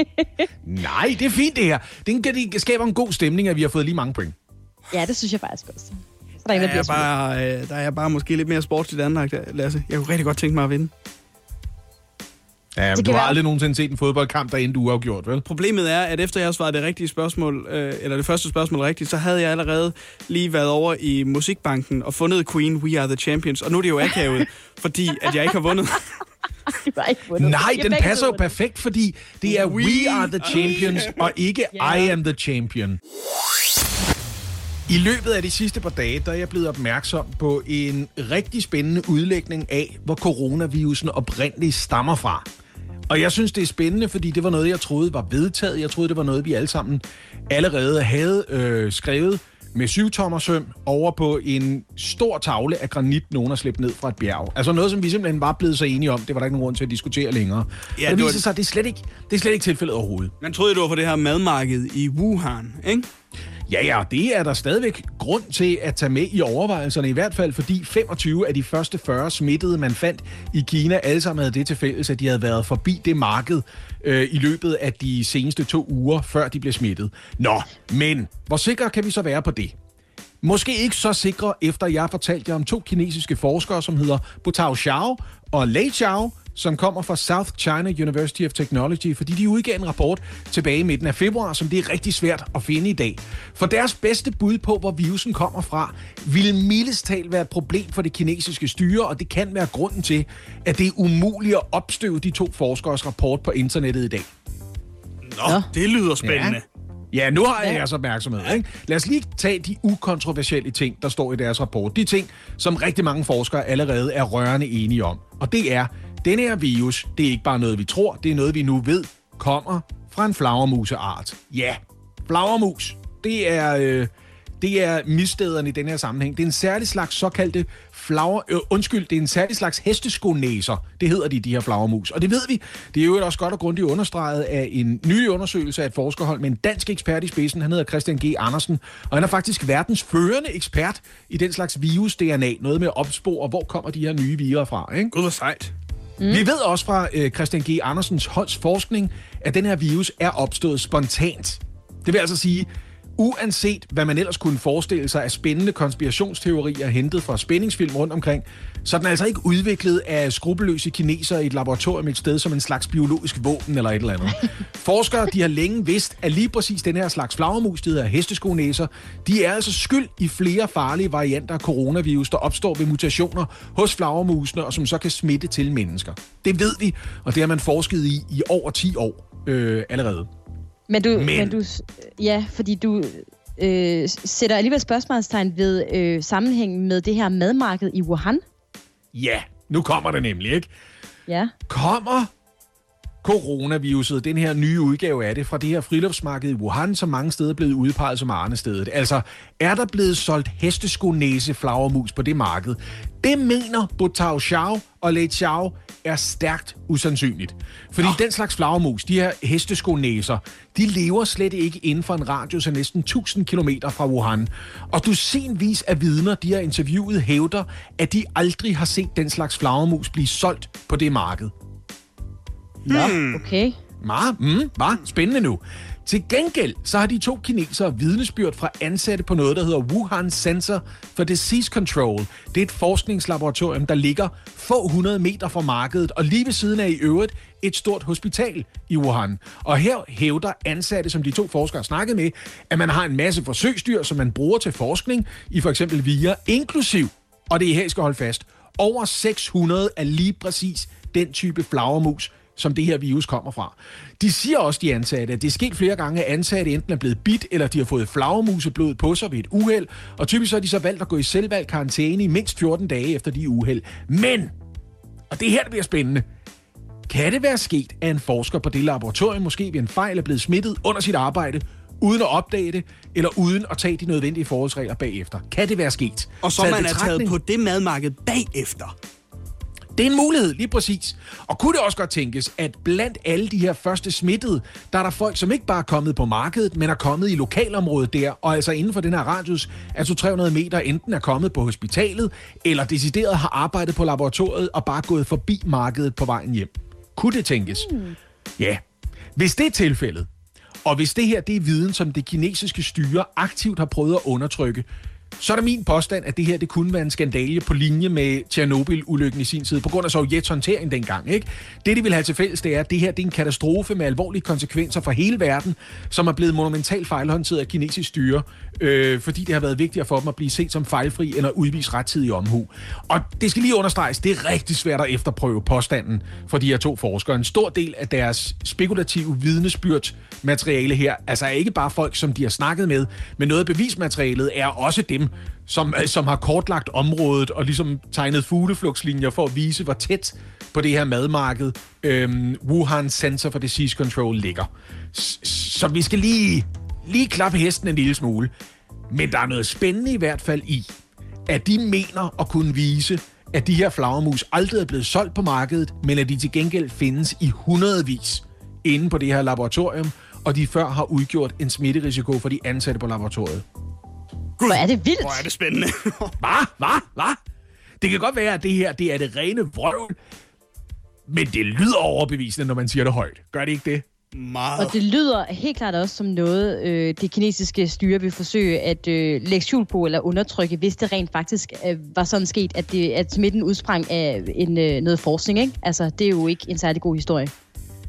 Nej, det er fint det her. Det, det skaber en god stemning, at vi har fået lige mange point. Ja, det synes jeg faktisk også. Der er Der er, bare, øh, der er bare måske lidt mere sport til Danmark, der, Lasse. Jeg kunne rigtig godt tænke mig at vinde. Ja, men du har være- aldrig nogensinde set en fodboldkamp, der endte uafgjort, vel? Problemet er, at efter jeg svarede det rigtige spørgsmål, øh, eller det første spørgsmål rigtigt, så havde jeg allerede lige været over i musikbanken og fundet Queen, We Are The Champions. Og nu er det jo akavet, fordi at jeg ikke har vundet. Nej, den passer jo perfekt, fordi det er We, Are The Champions, og ikke I Am The Champion. I løbet af de sidste par dage, der er jeg blevet opmærksom på en rigtig spændende udlægning af, hvor coronavirusen oprindeligt stammer fra. Og jeg synes, det er spændende, fordi det var noget, jeg troede var vedtaget. Jeg troede, det var noget, vi alle sammen allerede havde øh, skrevet med syvtommersøm over på en stor tavle af granit, nogen har slæbt ned fra et bjerg. Altså noget, som vi simpelthen var blevet så enige om. Det var der ikke nogen grund til at diskutere længere. Ja, det det var- viser sig, at det er slet ikke, det er slet ikke tilfældet overhovedet. Man troede, det var for det her madmarked i Wuhan, ikke? Ja, ja, det er der stadigvæk grund til at tage med i overvejelserne, i hvert fald fordi 25 af de første 40 smittede, man fandt i Kina, alle sammen havde det til fælles, at de havde været forbi det marked øh, i løbet af de seneste to uger, før de blev smittet. Nå, men hvor sikre kan vi så være på det? Måske ikke så sikre, efter jeg fortalte jer om to kinesiske forskere, som hedder Butao Xiao og Lei Xiao, som kommer fra South China University of Technology, fordi de udgav en rapport tilbage i midten af februar, som det er rigtig svært at finde i dag. For deres bedste bud på, hvor virusen kommer fra, ville mildest talt være et problem for det kinesiske styre, og det kan være grunden til, at det er umuligt at opstøve de to forskers rapport på internettet i dag. Nå, det lyder spændende. Ja, nu har jeg jeres opmærksomhed. Ikke? Lad os lige tage de ukontroversielle ting, der står i deres rapport. De ting, som rigtig mange forskere allerede er rørende enige om. Og det er, denne her virus, det er ikke bare noget, vi tror, det er noget, vi nu ved, kommer fra en flagermuseart. Ja, flagermus. Det er, øh, det er misstederne i den her sammenhæng. Det er en særlig slags såkaldte flager... Øh, undskyld, det er en særlig slags hesteskonæser. Det hedder de, de her flagermus. Og det ved vi. Det er jo også godt og grundigt understreget af en ny undersøgelse af et forskerhold med en dansk ekspert i spidsen. Han hedder Christian G. Andersen. Og han er faktisk verdens førende ekspert i den slags virus-DNA. Noget med at opspore, hvor kommer de her nye virer fra. Ikke? Gud, hvor sejt. Mm. Vi ved også fra øh, Christian G. Andersens holds forskning, at den her virus er opstået spontant. Det vil altså sige, uanset hvad man ellers kunne forestille sig af spændende konspirationsteorier hentet fra spændingsfilm rundt omkring, så er den altså ikke udviklet af skrupelløse kinesere i et laboratorium et sted som en slags biologisk våben eller et eller andet. Forskere de har længe vidst, at lige præcis den her slags flagermus, det hedder hesteskonæser, de er altså skyld i flere farlige varianter af coronavirus, der opstår ved mutationer hos flagermusene, og som så kan smitte til mennesker. Det ved vi, og det har man forsket i i over 10 år øh, allerede. Men du, Men- men. du, ja, fordi du øh, sætter alligevel spørgsmålstegn ved øh, sammenhængen med det her madmarked i Wuhan. Ja, nu kommer det nemlig, ikke? Ja. Kommer coronaviruset, den her nye udgave af det, fra det her friluftsmarked i Wuhan, som mange steder er blevet udpeget som Arnestedet. Altså, er der blevet solgt hesteskonæse flagermus på det marked? Det mener Butao Xiao og Lei Xiao er stærkt usandsynligt. Fordi den slags flagermus, de her hesteskonæser, de lever slet ikke inden for en radius af næsten 1000 km fra Wuhan. Og dusinvis af vidner, de har interviewet, hævder, at de aldrig har set den slags flagermus blive solgt på det marked. Nå, okay. Meget, mm, meget spændende nu. Til gengæld så har de to kinesere vidnesbyrd fra ansatte på noget, der hedder Wuhan Center for Disease Control. Det er et forskningslaboratorium, der ligger få hundrede meter fra markedet, og lige ved siden af i øvrigt et stort hospital i Wuhan. Og her hævder ansatte, som de to forskere snakkede med, at man har en masse forsøgsdyr, som man bruger til forskning i for eksempel via, inklusiv, og det er her, I skal holde fast, over 600 af lige præcis den type flagermus, som det her virus kommer fra. De siger også, de ansatte, at det er sket flere gange, at ansatte enten er blevet bit, eller de har fået flagermuseblod på sig ved et uheld, og typisk så har de så valgt at gå i selvvalgt karantæne i mindst 14 dage efter de uheld. Men, og det er her, det bliver spændende, kan det være sket, at en forsker på det laboratorium måske ved en fejl er blevet smittet under sit arbejde, uden at opdage det, eller uden at tage de nødvendige forholdsregler bagefter? Kan det være sket? Og så Taget man er taget betragtning- på det madmarked bagefter. Det er en mulighed, lige præcis. Og kunne det også godt tænkes, at blandt alle de her første smittede, der er der folk, som ikke bare er kommet på markedet, men er kommet i lokalområdet der, og altså inden for den her radius af 200-300 meter enten er kommet på hospitalet, eller decideret har arbejdet på laboratoriet og bare gået forbi markedet på vejen hjem. Kunne det tænkes? Ja. Hvis det er tilfældet, og hvis det her det er viden, som det kinesiske styre aktivt har prøvet at undertrykke, så er der min påstand, at det her det kunne være en skandale på linje med Tjernobyl-ulykken i sin tid, på grund af Sovjets håndtering dengang. Ikke? Det, de vil have til fælles, det er, at det her det er en katastrofe med alvorlige konsekvenser for hele verden, som er blevet monumentalt fejlhåndteret af kinesisk styre, øh, fordi det har været vigtigere for dem at blive set som fejlfri, end at udvise rettidig omhu. Og det skal lige understreges, det er rigtig svært at efterprøve påstanden for de her to forskere. En stor del af deres spekulative vidnesbyrd materiale her, altså er ikke bare folk, som de har snakket med, men noget af bevismaterialet er også dem, som, øh, som har kortlagt området og ligesom tegnet fugleflugtslinjer for at vise, hvor tæt på det her madmarked øhm, Wuhan Center for Disease Control ligger. S- Så vi skal lige, lige klappe hesten en lille smule. Men der er noget spændende i hvert fald i, at de mener at kunne vise, at de her flagermus aldrig er blevet solgt på markedet, men at de til gengæld findes i hundredvis inde på det her laboratorium, og de før har udgjort en smitterisiko for de ansatte på laboratoriet. Hvor er det vildt. Hvor er det spændende. Hvad? Hvad? Hvad? Det kan godt være, at det her det er det rene vrøvl, men det lyder overbevisende, når man siger det højt. Gør det ikke det? Meget. Og det lyder helt klart også som noget, øh, det kinesiske styre vil forsøge at øh, lægge skjul på eller undertrykke, hvis det rent faktisk øh, var sådan sket, at, det, at smitten udsprang af en, øh, noget forskning. Ikke? Altså, det er jo ikke en særlig god historie.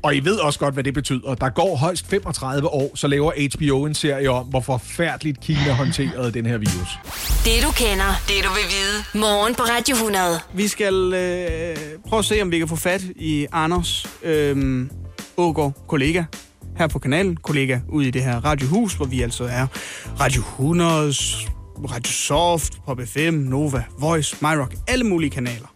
Og I ved også godt, hvad det betyder. Der går højst 35 år, så laver HBO en serie om, hvor forfærdeligt Kina håndterede den her virus. Det du kender, det du vil vide. Morgen på Radio 100. Vi skal øh, prøve at se, om vi kan få fat i Anders øh, Ågaard, kollega her på kanalen. Kollega ude i det her radiohus, hvor vi altså er Radio 100, Radio Soft, Pop FM, Nova, Voice, MyRock, alle mulige kanaler.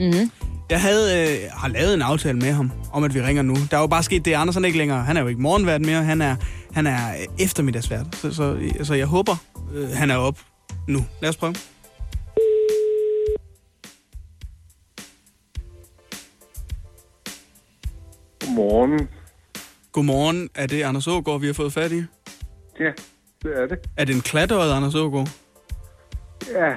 Mm-hmm. Jeg havde, øh, har lavet en aftale med ham, om at vi ringer nu. Der er jo bare sket det, Anders han er ikke længere. Han er jo ikke morgenvært mere, han er, han er øh, eftermiddagsvært. Så, så altså, jeg håber, øh, han er op nu. Lad os prøve. Godmorgen. Godmorgen. Er det Anders Ågaard, vi har fået fat i? Ja, det er det. Er det en klatøjet, Anders Ågaard? Ja,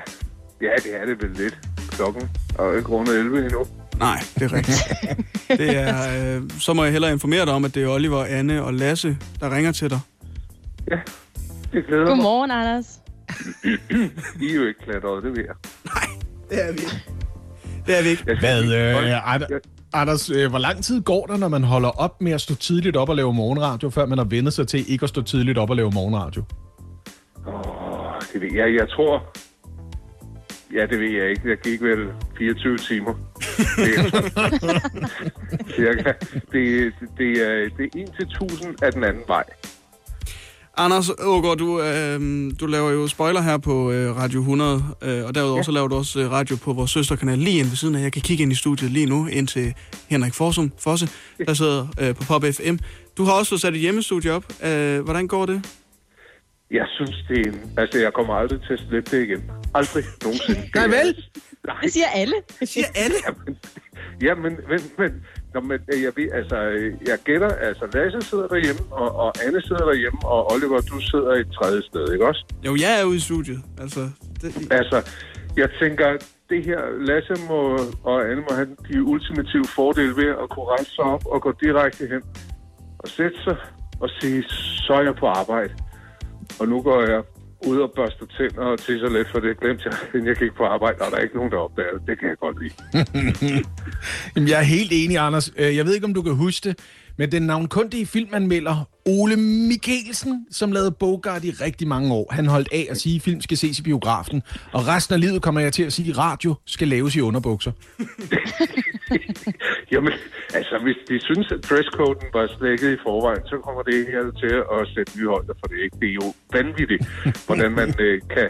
ja det er det vel lidt. Klokken er jo ikke rundt 11 endnu. Nej, det er rigtigt. det er, øh, så må jeg hellere informere dig om, at det er Oliver, Anne og Lasse, der ringer til dig. Ja, det glæder Godmorgen, Anders. mig. I er jo ikke klatret, det ved jeg. Det er vi Det er vi ikke. Hvad, øh, Ander, Anders, øh, hvor lang tid går der, når man holder op med at stå tidligt op og lave morgenradio, før man har vendt sig til ikke at stå tidligt op og lave morgenradio? Åh, det ved jeg. Jeg tror... Ja, det ved jeg ikke. Jeg gik vel 24 timer. Det er cirka. Det, det, er, det er 1 til 1000 af den anden vej. Anders Ågaard, du, øh, du laver jo spoiler her på øh, Radio 100, øh, og derudover ja. så laver du også øh, radio på vores søsterkanal lige ind ved siden af. Jeg kan kigge ind i studiet lige nu, ind til Henrik Forsum, Fosse, der sidder øh, på Pop FM. Du har også fået sat et hjemmestudie op. Øh, hvordan går det? Jeg synes, det er... Altså, jeg kommer aldrig til at slippe det igen. Aldrig nogensinde. Nej, vel? Nej. Det siger alle. Det siger alle? Jamen, jamen men, men, Nå, men jeg, ved, altså, jeg gætter, altså Lasse sidder derhjemme, og, og Anne sidder derhjemme, og Oliver, du sidder et tredje sted, ikke også? Jo, jeg er ude i studiet. Altså, det... Altså, jeg tænker, det her, Lasse må, og Anne må have de ultimative fordele ved at kunne rejse sig op og gå direkte hen og sætte sig og sige, så er jeg på arbejde. Og nu går jeg ude og børste tænder og tisse lidt, for det glemte jeg, inden jeg gik på arbejde, og der er ikke nogen, der opdager det. Det kan jeg godt lide. Jamen, jeg er helt enig, Anders. Øh, jeg ved ikke, om du kan huske det, men den navnkundige filmanmelder Ole Mikkelsen, som lavede Bogart i rigtig mange år, han holdt af at sige, at film skal ses i biografen, og resten af livet kommer jeg til at sige, at radio skal laves i underbukser. Jamen, altså, hvis de synes, at dresscoden var slækket i forvejen, så kommer det her til at sætte nye højder for det, ikke? Det er jo vanvittigt, hvordan man øh, kan,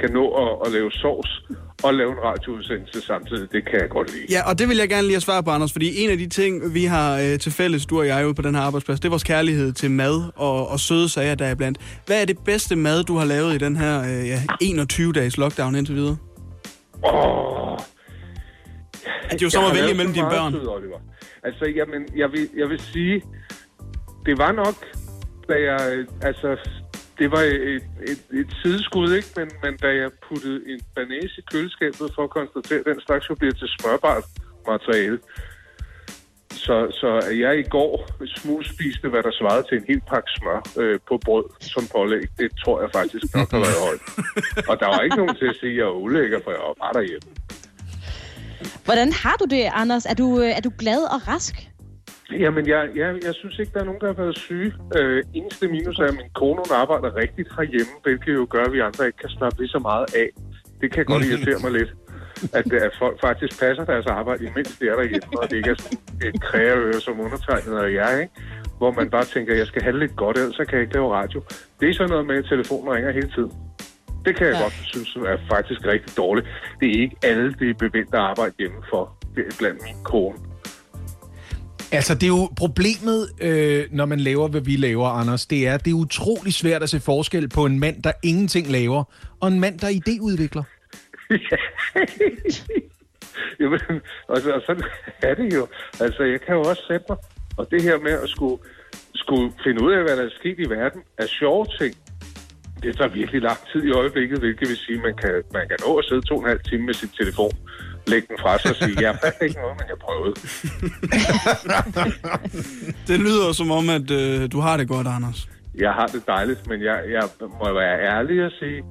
kan nå at, at lave sovs og lave en radioudsendelse samtidig. Det kan jeg godt lide. Ja, og det vil jeg gerne lige have svar på, Anders, fordi en af de ting, vi har øh, til fælles, du og jeg ude på den her arbejdsplads, det er vores kærlighed til mad og, og søde sager, der er blandt. Hvad er det bedste mad, du har lavet i den her øh, ja, 21-dages lockdown indtil videre? Åh, At jo så må Jeg har vælge mellem dine børn. Sød, Oliver. Altså, jamen, jeg vil, jeg vil sige, det var nok, da jeg, altså, det var et, et, et sideskud, ikke? Men, men da jeg puttede en banæs i køleskabet for at konstatere, at den slags jo bliver til smørbart materiale. Så, så jeg i går smugspiste, hvad der svarede til en hel pakke smør øh, på brød som pålæg, det tror jeg faktisk nok har været højt. Og der var ikke nogen til at sige, at jeg er ulækker, for jeg var bare derhjemme. Hvordan har du det, Anders? Er du, øh, er du glad og rask? Jamen, jeg, jeg, jeg synes ikke, der er nogen, der har været syge. Øh, eneste minus er, at min kone hun arbejder rigtigt herhjemme, hvilket jo gør, at vi andre ikke kan slappe lige så meget af. Det kan godt irritere mig lidt, at, at folk faktisk passer deres arbejde, imens det er derhjemme, og det ikke er sådan et kræveøre som undertegnet og jeg, ikke? Hvor man bare tænker, at jeg skal have lidt godt, ellers så kan jeg ikke lave radio. Det er sådan noget med, at telefonen ringer hele tiden. Det kan jeg ja. godt synes er faktisk rigtig dårligt. Det er ikke alle, det er bevendt at arbejde hjemme for, blandt min kone. Altså, det er jo problemet, øh, når man laver, hvad vi laver, Anders. Det er, det er utrolig svært at se forskel på en mand, der ingenting laver, og en mand, der idéudvikler. Jamen, altså, og sådan er det jo. Altså, jeg kan jo også sætte mig. Og det her med at skulle, skulle finde ud af, hvad der er sket i verden, er sjove ting. Det tager virkelig lang tid i øjeblikket, hvilket vil sige, at man kan, man kan nå at sidde to og en halv time med sin telefon lægge den fra sig og sige, jeg fandt ikke noget, men jeg prøvede. Det lyder som om, at øh, du har det godt, Anders. Jeg har det dejligt, men jeg, jeg må være ærlig og sige,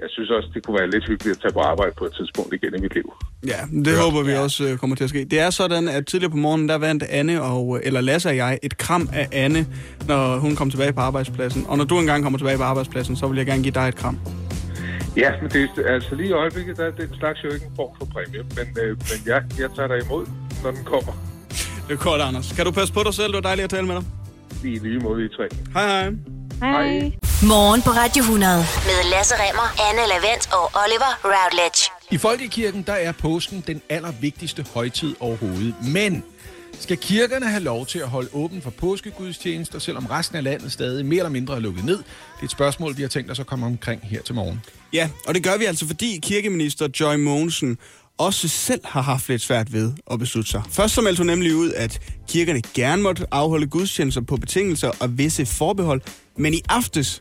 jeg synes også, det kunne være lidt hyggeligt at tage på arbejde på et tidspunkt igen i mit liv. Ja, det ja. håber vi også øh, kommer til at ske. Det er sådan, at tidligere på morgenen, der vandt Anne, og, øh, eller Lasse og jeg, et kram af Anne, når hun kom tilbage på arbejdspladsen. Og når du engang kommer tilbage på arbejdspladsen, så vil jeg gerne give dig et kram. Ja, men det er altså lige i øjeblikket, der er den slags jo ikke en form for præmie, men, øh, men ja, jeg tager dig imod, når den kommer. Det er godt, Anders. Kan du passe på dig selv? Det var dejligt at tale med dig. I lige måde, I tre. Hej hej. Hej. Morgen på Radio 100 med Lasse Remmer, Anne Lavendt og Oliver Routledge. I Folkekirken, der er påsken den allervigtigste højtid overhovedet. Men skal kirkerne have lov til at holde åben for påskegudstjenester, selvom resten af landet stadig mere eller mindre er lukket ned? Det er et spørgsmål, vi har tænkt os at komme omkring her til morgen. Ja, og det gør vi altså, fordi kirkeminister Joy Mogensen også selv har haft lidt svært ved at beslutte sig. Først så meldte hun nemlig ud, at kirkerne gerne måtte afholde gudstjenester på betingelser og visse forbehold, men i aftes,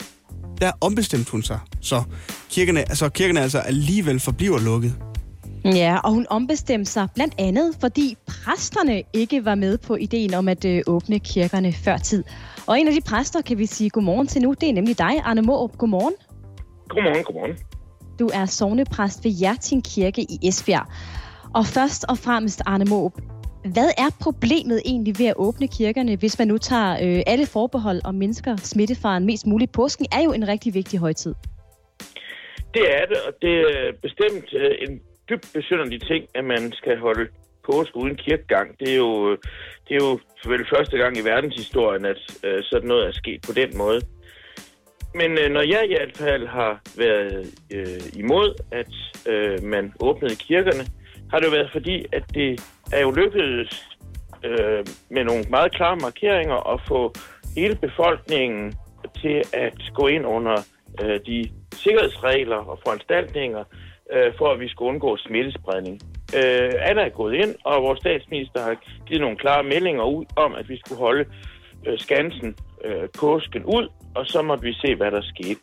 der ombestemte hun sig. Så kirkerne, altså, kirkerne altså alligevel forbliver lukket. Ja, og hun ombestemte sig blandt andet, fordi præsterne ikke var med på ideen om at øh, åbne kirkerne før tid. Og en af de præster kan vi sige godmorgen til nu, det er nemlig dig, Arne Måb. Godmorgen. Godmorgen, godmorgen. Du er sovnepræst ved Hjerting Kirke i Esbjerg. Og først og fremmest, Arne Måb, hvad er problemet egentlig ved at åbne kirkerne, hvis man nu tager øh, alle forbehold og mindsker smittefaren mest muligt? Påsken er jo en rigtig vigtig højtid. Det er det, og det er bestemt øh, en dybt besynderlig ting, at man skal holde påske uden kirkegang. Det er jo, det er jo vel første gang i verdenshistorien, at øh, sådan noget er sket på den måde. Men øh, når jeg i hvert fald har været øh, imod, at øh, man åbnede kirkerne, har det jo været fordi, at det er jo lykkedes øh, med nogle meget klare markeringer at få hele befolkningen til at gå ind under øh, de sikkerhedsregler og foranstaltninger, øh, for at vi skal undgå smittespredning. Øh, Anna er gået ind, og vores statsminister har givet nogle klare meldinger ud om, at vi skulle holde øh, Skansen øh, påsken ud, og så måtte vi se, hvad der skete.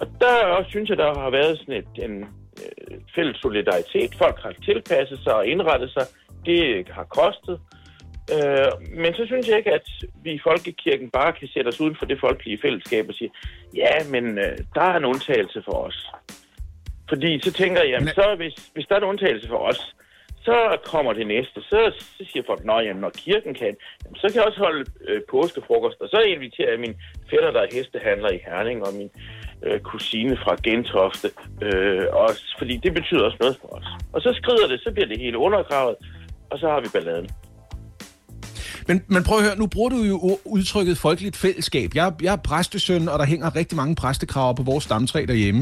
Og der også, synes jeg, der har været sådan et, en øh, fælles solidaritet. Folk har tilpasset sig og indrettet sig. Det har kostet. Øh, men så synes jeg ikke, at vi i Folkekirken bare kan sætte os uden for det folkelige fællesskab og sige, ja, men øh, der er en undtagelse for os. Fordi så tænker jeg, jamen, så hvis, hvis der er en undtagelse for os, så kommer det næste. Så, så siger folk, at jamen, når kirken kan, jamen, så kan jeg også holde øh, påskefrokost. Og så inviterer jeg min fætter, der er hestehandler i Herning, og min øh, kusine fra Gentofte. Øh, også, fordi det betyder også noget for os. Og så skrider det, så bliver det hele undergravet, og så har vi balladen. Men, men prøv at høre, nu bruger du jo udtrykket folkeligt fællesskab. Jeg, jeg er præstesøn, og der hænger rigtig mange præstekraver på vores stamtræ derhjemme.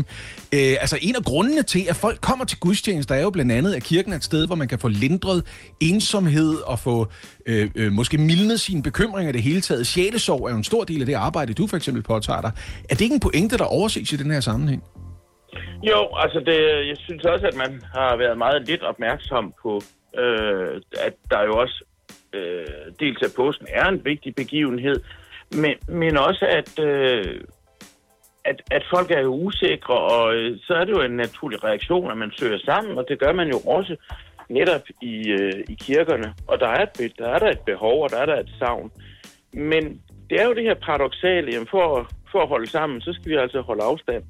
Øh, altså en af grundene til, at folk kommer til gudstjenester, er jo blandt andet, at kirken er et sted, hvor man kan få lindret ensomhed og få øh, øh, måske mildnet sine bekymringer det hele taget. Sjælesorg er jo en stor del af det arbejde, du for eksempel påtager dig. Er det ikke en pointe, der overses i den her sammenhæng? Jo, altså det, jeg synes også, at man har været meget lidt opmærksom på, øh, at der jo også øh, dels at påsken er en vigtig begivenhed, men, men også at, øh, at, at folk er jo usikre, og øh, så er det jo en naturlig reaktion, at man søger sammen, og det gør man jo også netop i, øh, i kirkerne. Og der er, et, der er der et behov, og der er der et savn. Men det er jo det her paradoxale, jamen for, for at holde sammen, så skal vi altså holde afstand.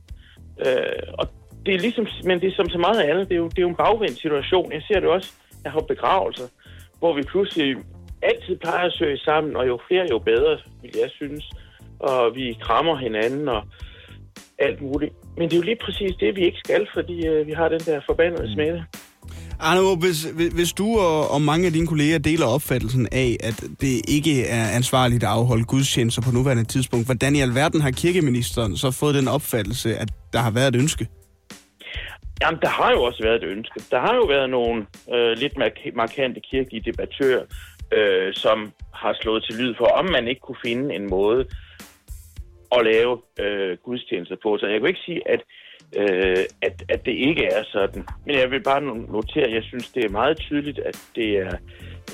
Øh, og det er ligesom, men det er som så meget andet, det er jo, det er jo en bagvendt situation. Jeg ser det også, jeg har begravelser hvor vi pludselig altid plejer at søge sammen, og jo flere, jo bedre, vil jeg synes. Og vi krammer hinanden og alt muligt. Men det er jo lige præcis det, vi ikke skal, fordi øh, vi har den der forbandede mm. smitte. Arno, hvis, hvis du og, og mange af dine kolleger deler opfattelsen af, at det ikke er ansvarligt at afholde gudstjenester på nuværende tidspunkt, hvordan i alverden har kirkeministeren så fået den opfattelse, at der har været et ønske? Jamen, der har jo også været et ønske. Der har jo været nogle øh, lidt mark- markante kirkelige debattører, øh, som har slået til lyd for, om man ikke kunne finde en måde at lave øh, gudstjenester på. Så jeg kan ikke sige, at, øh, at, at det ikke er sådan. Men jeg vil bare notere, at jeg synes, det er meget tydeligt, at det er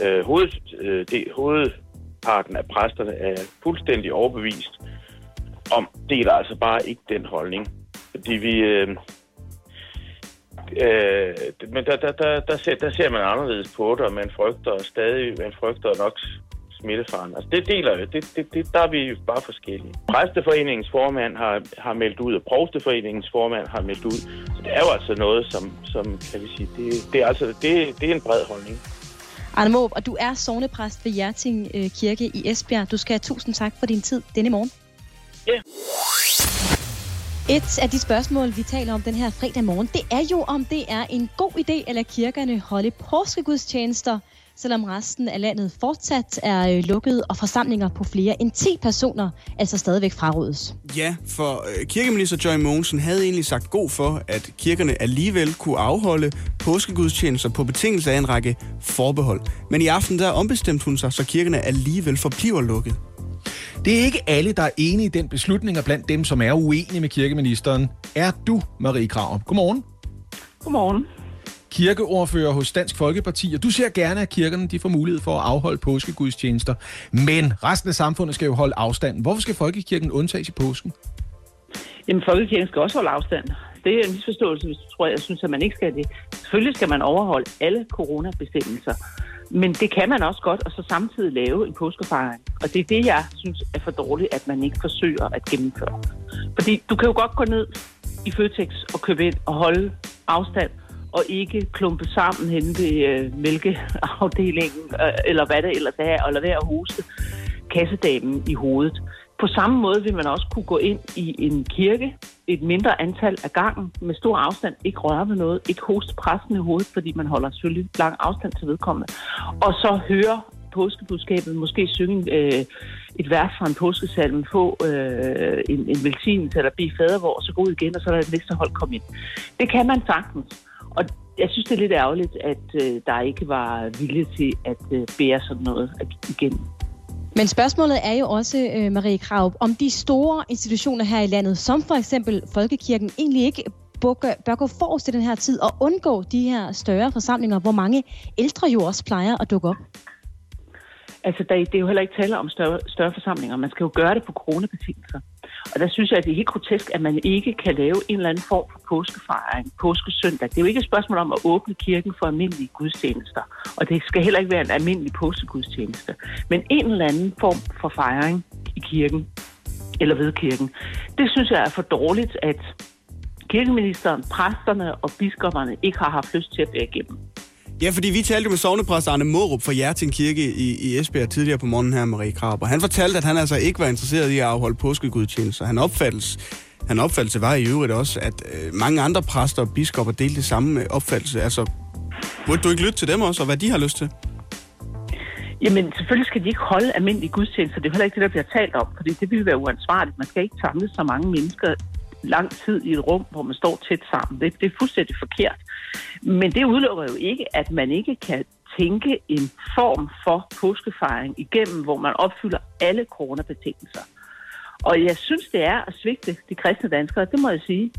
øh, hoved, øh, det, hovedparten af præsterne er fuldstændig overbevist om, det er altså bare ikke den holdning. Fordi vi... Øh, Øh, men der, der, der, der, ser, der ser man anderledes på det, og man frygter stadig, man frygter nok smittefaren. Altså det deler det, det, det, der er vi bare forskellige. Præsteforeningens formand har, har meldt ud, og Provsteforeningens formand har meldt ud. Så det er jo altså noget, som, som kan vi sige, det, det, er, altså, det, det er en bred holdning. Arne Måb, og du er sovnepræst ved Hjerting øh, Kirke i Esbjerg. Du skal have tusind tak for din tid denne morgen. Ja. Yeah. Et af de spørgsmål, vi taler om den her fredag morgen, det er jo, om det er en god idé at lade kirkerne holde påskegudstjenester, selvom resten af landet fortsat er øh, lukket, og forsamlinger på flere end 10 personer altså stadigvæk frarådes. Ja, for øh, kirkeminister Joy Mogensen havde egentlig sagt god for, at kirkerne alligevel kunne afholde påskegudstjenester på betingelse af en række forbehold. Men i aften der ombestemte hun sig, så kirkerne alligevel forbliver lukket. Det er ikke alle, der er enige i den beslutning, og blandt dem, som er uenige med kirkeministeren, er du, Marie Krav. Godmorgen. Godmorgen. Kirkeordfører hos Dansk Folkeparti, og du ser gerne, at kirkerne de får mulighed for at afholde påskegudstjenester. Men resten af samfundet skal jo holde afstand. Hvorfor skal Folkekirken undtages i påsken? Jamen, Folkekirken skal også holde afstand. Det er en misforståelse, hvis du tror, jeg synes, at man ikke skal det. Selvfølgelig skal man overholde alle coronabestemmelser. Men det kan man også godt, og så samtidig lave en påskefejring. Og det er det, jeg synes er for dårligt, at man ikke forsøger at gennemføre. Fordi du kan jo godt gå ned i Føtex og købe ind og holde afstand, og ikke klumpe sammen hen ved øh, mælkeafdelingen, øh, eller hvad det ellers er, og lade være at hoste kassedamen i hovedet. På samme måde vil man også kunne gå ind i en kirke, et mindre antal af gangen, med stor afstand, ikke røre ved noget, ikke hoste præsten i hovedet, fordi man holder selvfølgelig lang afstand til vedkommende, og så høre påskebudskabet, måske synge øh, et vers fra en påskesalm, få øh, en, en velsignelse eller blive fadervor, så gå ud igen, og så er det næste hold kom ind. Det kan man sagtens. Og jeg synes, det er lidt ærgerligt, at øh, der ikke var vilje til at øh, bære sådan noget igen. Men spørgsmålet er jo også, øh, Marie Krav, om de store institutioner her i landet, som for eksempel Folkekirken, egentlig ikke bør gå forrest i den her tid og undgå de her større forsamlinger, hvor mange ældre jo også plejer at dukke op. Altså, der, det er jo heller ikke tale om større, større forsamlinger. Man skal jo gøre det på coronabetingelser. Og der synes jeg, at det er helt grotesk, at man ikke kan lave en eller anden form for påskefejring, påskesøndag. Det er jo ikke et spørgsmål om at åbne kirken for almindelige gudstjenester. Og det skal heller ikke være en almindelig påskegudstjeneste. Men en eller anden form for fejring i kirken, eller ved kirken. Det synes jeg er for dårligt, at kirkeministeren, præsterne og biskopperne ikke har haft lyst til at bære igennem. Ja, fordi vi talte jo med sovnepræst Arne Morup fra Hjerting Kirke i, i Esbjerg tidligere på morgenen her, Marie Krab, og han fortalte, at han altså ikke var interesseret i at afholde påskegudtjenester. Han opfattes han opfattelse var i øvrigt også, at øh, mange andre præster og biskopper delte det samme øh, opfattelse. Altså, burde du ikke lytte til dem også, og hvad de har lyst til? Jamen, selvfølgelig skal de ikke holde almindelige gudstjenester. Det er heller ikke det, der bliver talt om, fordi det ville være uansvarligt. Man skal ikke samle så mange mennesker lang tid i et rum, hvor man står tæt sammen. Det, det er fuldstændig forkert. Men det udelukker jo ikke, at man ikke kan tænke en form for påskefejring igennem, hvor man opfylder alle coronabetingelser. Og jeg synes, det er at svigte de kristne danskere, det må jeg sige,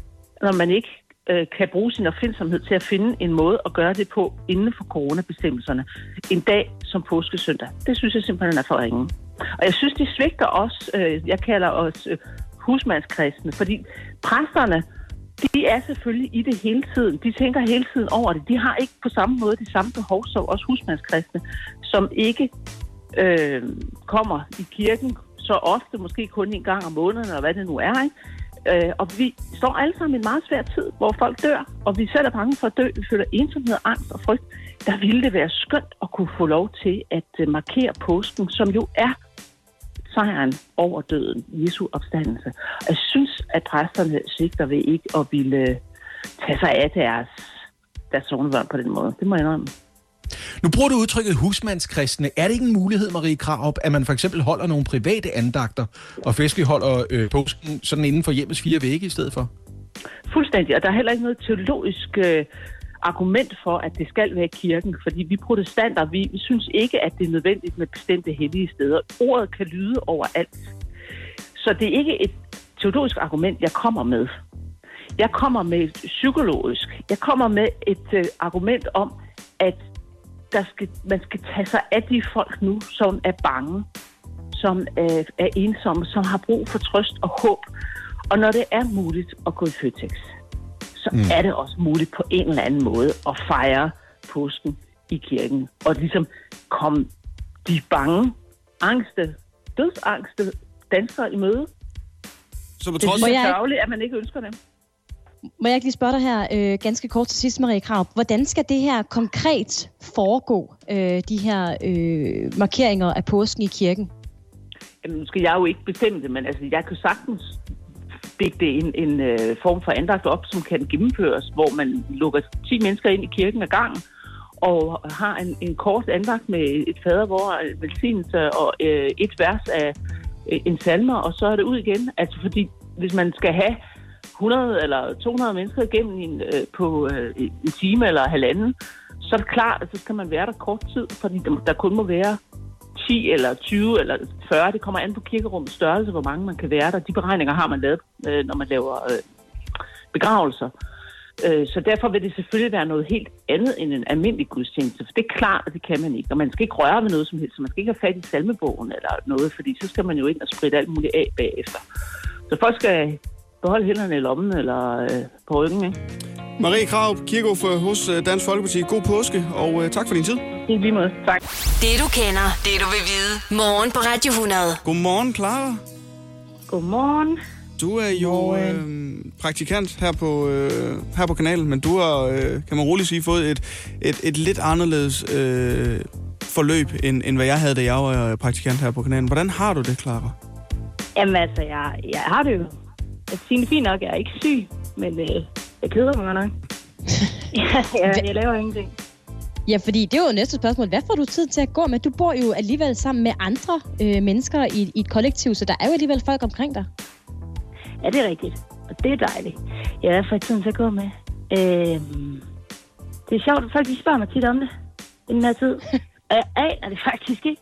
når man ikke øh, kan bruge sin opfindsomhed til at finde en måde at gøre det på inden for coronabestemmelserne. En dag som påskesøndag. Det synes jeg simpelthen er for ringe. Og jeg synes, de svigter os. øh, jeg kalder os øh, husmandskristne, fordi præsterne, de er selvfølgelig i det hele tiden. De tænker hele tiden over det. De har ikke på samme måde de samme behov som os husmandskristne, som ikke øh, kommer i kirken så ofte, måske kun en gang om måneden, eller hvad det nu er. Ikke? Øh, og vi står alle sammen i en meget svær tid, hvor folk dør, og vi selv er bange for at dø. Vi føler ensomhed, angst og frygt. Der ville det være skønt at kunne få lov til at øh, markere påsken, som jo er sejren over døden, Jesu opstandelse. Og jeg synes, at præsterne sigter ved ikke at ville tage sig af deres, deres sovnebørn på den måde. Det må jeg indrømme. Nu bruger du udtrykket husmandskristne. Er det ikke en mulighed, Marie Kraup, at man for eksempel holder nogle private andagter, og festligholder øh, påsken sådan inden for hjemmets fire vægge i stedet for? Fuldstændig, og der er heller ikke noget teologisk øh, argument for, at det skal være kirken, fordi vi protestanter, vi, vi synes ikke, at det er nødvendigt med bestemte hellige steder. Ordet kan lyde overalt. Så det er ikke et teologisk argument, jeg kommer med. Jeg kommer med et psykologisk. Jeg kommer med et øh, argument om, at der skal, man skal tage sig af de folk nu, som er bange, som øh, er ensomme, som har brug for trøst og håb. Og når det er muligt at gå i Føtex, så mm. er det også muligt på en eller anden måde at fejre påsken i kirken. Og ligesom komme de bange, angste, dødsangste danskere i møde. Så på Det trods er Må jeg- sørgeligt, at man ikke ønsker dem. Må jeg ikke lige spørge dig her øh, ganske kort til sidst, Marie Krav. Hvordan skal det her konkret foregå, øh, de her øh, markeringer af påsken i kirken? Jamen, nu skal jeg jo ikke bestemme det, men altså, jeg kan sagtens digte en, en øh, form for andagt op, som kan gennemføres, hvor man lukker 10 mennesker ind i kirken ad gangen, og har en, en kort andagt med et fader, hvor velsignelse og øh, et vers af øh, en salmer, og så er det ud igen. Altså, fordi hvis man skal have 100 eller 200 mennesker igennem en, øh, på øh, en time eller halvanden, så er det klart, at så skal man være der kort tid, fordi der, der kun må være 10 eller 20 eller 40. Det kommer an på kirkerummets størrelse, hvor mange man kan være der. De beregninger har man lavet, øh, når man laver øh, begravelser. Øh, så derfor vil det selvfølgelig være noget helt andet end en almindelig gudstjeneste. For det er klart, at det kan man ikke. Og man skal ikke røre ved noget som helst. Så man skal ikke have fat i salmebogen eller noget, fordi så skal man jo ind og spritte alt muligt af bagefter. Så folk skal beholde hænderne i lommen eller øh, på ryggen. Ikke? Marie Krav, kirkeordfører hos øh, Dansk Folkeparti. God påske, og øh, tak for din tid. I lige måde. Tak. Det du kender, det du vil vide. Morgen på Radio 100. Godmorgen, Clara. Godmorgen. Du er jo øh, praktikant her på, øh, her på kanalen, men du har, øh, kan man roligt sige, fået et, et, et lidt anderledes øh, forløb, end, end hvad jeg havde, da jeg var praktikant her på kanalen. Hvordan har du det, Clara? Jamen altså, jeg, jeg har det jo. Siger det fint nok, jeg er ikke syg, men øh, jeg keder mig nok. jeg, jeg, jeg laver ingenting. Ja, fordi det er jo næste spørgsmål. Hvad får du tid til at gå med? Du bor jo alligevel sammen med andre øh, mennesker i, i et kollektiv, så der er jo alligevel folk omkring dig. Ja, det er rigtigt. Og det er dejligt. Jeg er for tiden til at gå med. Øhm, det er sjovt, at folk de spørger mig tit om det. I den her tid. Og jeg aner det faktisk ikke.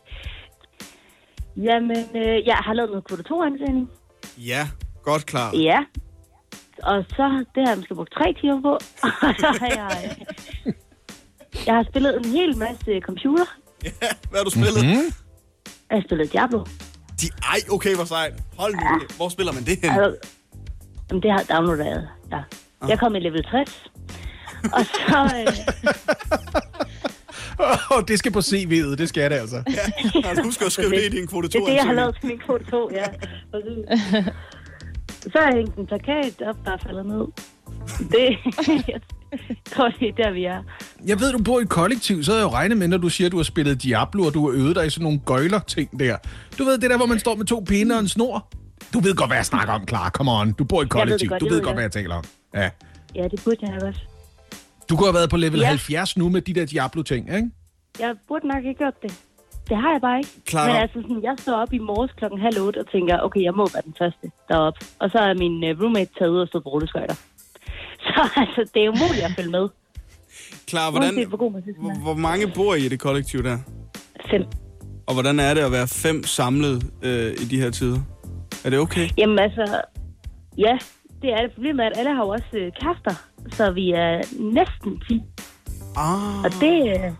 Jamen, øh, jeg har lavet noget kvote 2 ansøgning. Ja, godt klar. Ja. Og så, det har jeg måske brugt tre timer på. Og så har jeg... øh, Jeg har spillet en hel masse computer. Hvad har du spillet? Mm-hmm. Jeg har spillet Diablo. De, ej, okay, hvor sejt. Hold nu. Ja. Hvor spiller man det hen? Altså, jamen, det har jeg downloadet, ja. Jeg kom i level 60. Og så... Øh, Oh, det skal på CV'et, det skal det altså. Ja, husk at skrive det i din kvote det er det, jeg har lavet til min kvote 2, ja. Så har jeg hængt en plakat op, der er faldet ned. Det, jeg tror, det er der, vi er. Jeg ved, du bor i et kollektiv, så havde jeg jo regnet med, når du siger, at du har spillet Diablo, og du har øvet dig i sådan nogle gøjler-ting der. Du ved, det der, hvor man står med to pinde og en snor. Du ved godt, hvad jeg snakker om, klar. Come on. Du bor i et Jeg ved kollektiv. godt, du ved ved godt, hvad jeg taler om. Ja. Ja, det burde jeg også. Du kunne have været på level Ja. 70 nu med de der Diablo-ting, ikke? Jeg burde nok ikke gjort det. Det har jeg bare ikke. Clara. Men altså, sådan, jeg står op i morges klokken halv otte og tænker, okay, jeg må være den første deroppe. Og så er min uh, roommate taget ud og stået på rulleskøjter. Så altså, det er umuligt at følge med. Klar, hvordan, Uanset hvor god hvor, hvor mange bor I i det kollektiv der? Fem. Og hvordan er det at være fem samlet øh, i de her tider? Er det okay? Jamen altså, ja, det er det. Problemet er, at alle har jo også øh, kærester, så vi er næsten 10. Ah. Og det, øh,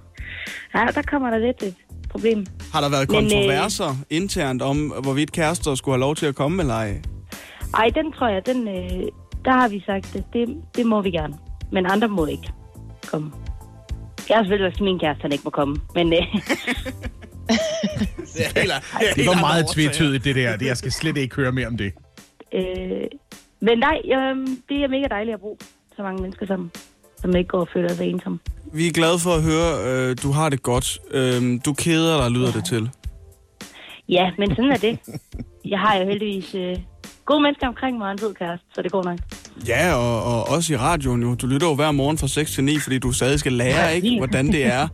ja, der kommer der lidt et problem. Har der været Men, øh, kontroverser internt om, hvorvidt kærester skulle have lov til at komme eller ej? Ej, den tror jeg, den, øh, der har vi sagt, at det, det må vi gerne. Men andre må ikke komme. Jeg har selvfølgelig også min kæreste, han ikke må komme. Men øh, Det, er helt, Det var meget tvetydigt, det der. Det- Jeg skal slet ikke høre mere om det. øh, men nej, øh, det er mega dejligt at bruge så mange mennesker sammen, som ikke går og føler sig ensomme. Vi er glade for at høre, øh, du har det godt. Øh, du keder dig, lyder det til. Ja, men sådan er det. Jeg har jo heldigvis øh, gode mennesker omkring mig og en fed kæreste, så det går nok. Ja, og, og også i radioen jo. Du lytter jo hver morgen fra 6 til 9, fordi du stadig skal lære, ikke, hvordan det er.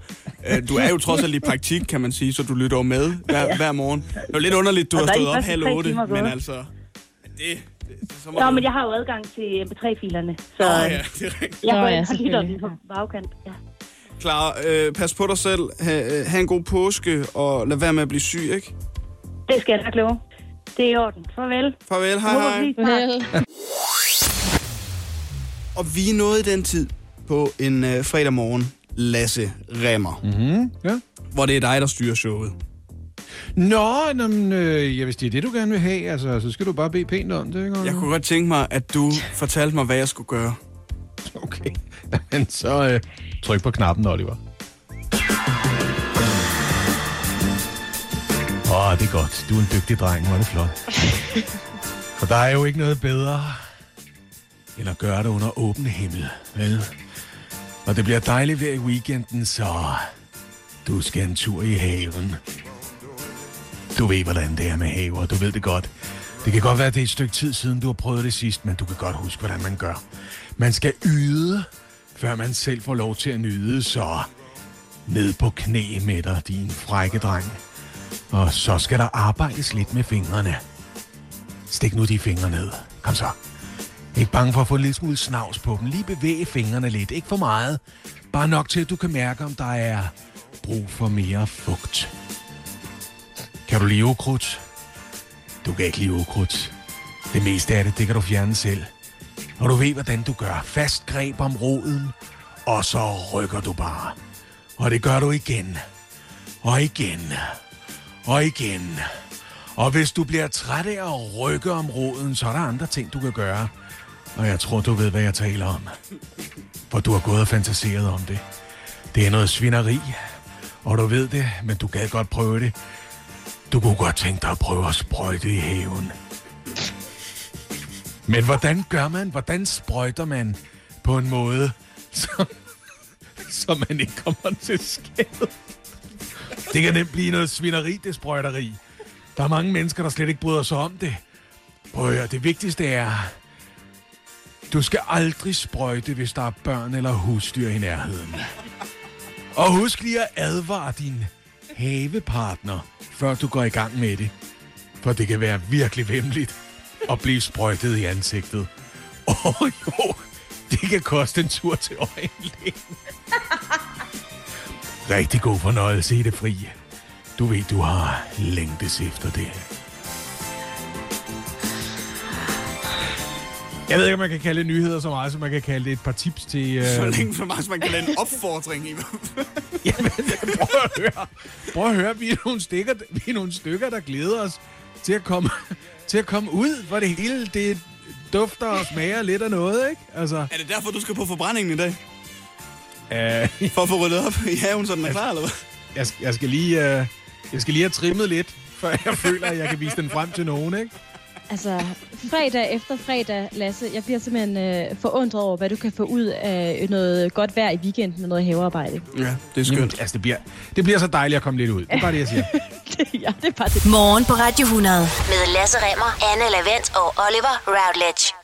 Øh, Du er jo trods alt i praktik, kan man sige, så du lytter jo med hver, hver morgen. Det er jo lidt underligt, du har stået op halv tre otte, timer men gået. altså... Det, så må Nå, du- men jeg har jo adgang til MP3-filerne, så oh, ja, det er rigtigt. jeg går ja, ind og lytter den på bagkant. Ja. Clara, øh, pas på dig selv. Ha, øh, ha' en god påske, og lad være med at blive syg, ikke? Det skal jeg nok love. Det er i orden. Farvel. Farvel, hej, hej. snart. Og vi er nået den tid på en øh, fredag morgen, Lasse Remmer. Mm-hmm. Ja. Hvor det er dig, der styrer showet. Nå, nå men, øh, ja, hvis det er det, du gerne vil have, altså, så skal du bare bede pænt om det, ikke? Jeg kunne godt tænke mig, at du fortalte mig, hvad jeg skulle gøre. Men så øh, tryk på knappen, Oliver. Åh, oh, det er godt. Du er en dygtig dreng. Hvor er det flot. For der er jo ikke noget bedre, end at gøre det under åben himmel, vel? Og det bliver dejligt vejr i weekenden, så du skal en tur i haven. Du ved, hvordan det er med haver. Du ved det godt. Det kan godt være, at det er et stykke tid siden, du har prøvet det sidst, men du kan godt huske, hvordan man gør. Man skal yde, før man selv får lov til at nyde, så ned på knæ med dig, din frække dreng. Og så skal der arbejdes lidt med fingrene. Stik nu de fingre ned. Kom så. Ikke bange for at få en lille smule snavs på dem. Lige bevæge fingrene lidt. Ikke for meget. Bare nok til, at du kan mærke, om der er brug for mere fugt. Kan du lide ukrudt? Du kan ikke lide ukrudt. Det meste af det, det kan du fjerne selv. Og du ved, hvordan du gør. Fast greb om roden, og så rykker du bare. Og det gør du igen. Og igen. Og igen. Og hvis du bliver træt af at rykke om roden, så er der andre ting, du kan gøre. Og jeg tror, du ved, hvad jeg taler om. For du har gået og fantaseret om det. Det er noget svineri. Og du ved det, men du gad godt prøve det. Du kunne godt tænke dig at prøve at sprøjte i haven. Men hvordan gør man? Hvordan sprøjter man på en måde, som, så man ikke kommer til skade? Det kan nemt blive noget svineri, det sprøjteri. Der er mange mennesker, der slet ikke bryder sig om det. Prøv at høre, det vigtigste er, du skal aldrig sprøjte, hvis der er børn eller husdyr i nærheden. Og husk lige at advare din havepartner, før du går i gang med det. For det kan være virkelig vemmeligt at blive sprøjtet i ansigtet. Åh oh, jo, det kan koste en tur til øjenlægen. Rigtig god fornøjelse i det fri. Du ved, du har længtes efter det. Jeg ved ikke, om man kan kalde det nyheder så meget, som man kan kalde det et par tips til... Øh... Så længe så meget, som man kan lade en opfordring i. Jamen, prøv at høre. Prøv at høre, vi er nogle stykker, vi er nogle stykker der glæder os til at komme, til at komme ud, hvor det hele det dufter og smager lidt af noget, ikke? Altså, Er det derfor, du skal på forbrændingen i dag? øh, For at få ryddet op i haven, så den er klar, eller hvad? jeg, skal- jeg, skal lige, øh, jeg skal lige have trimmet lidt, før jeg føler, at jeg kan vise den frem til nogen, ikke? Altså, fredag efter fredag, Lasse, jeg bliver simpelthen øh, forundret over, hvad du kan få ud af noget godt vejr i weekenden med noget havearbejde. Ja, det er skønt. Jamen, altså, det bliver, det bliver så dejligt at komme lidt ud. Det er bare det, jeg siger. ja, det er bare det. Morgen på Radio 100. Med Lasse Remmer, Anne Lavendt og Oliver Routledge.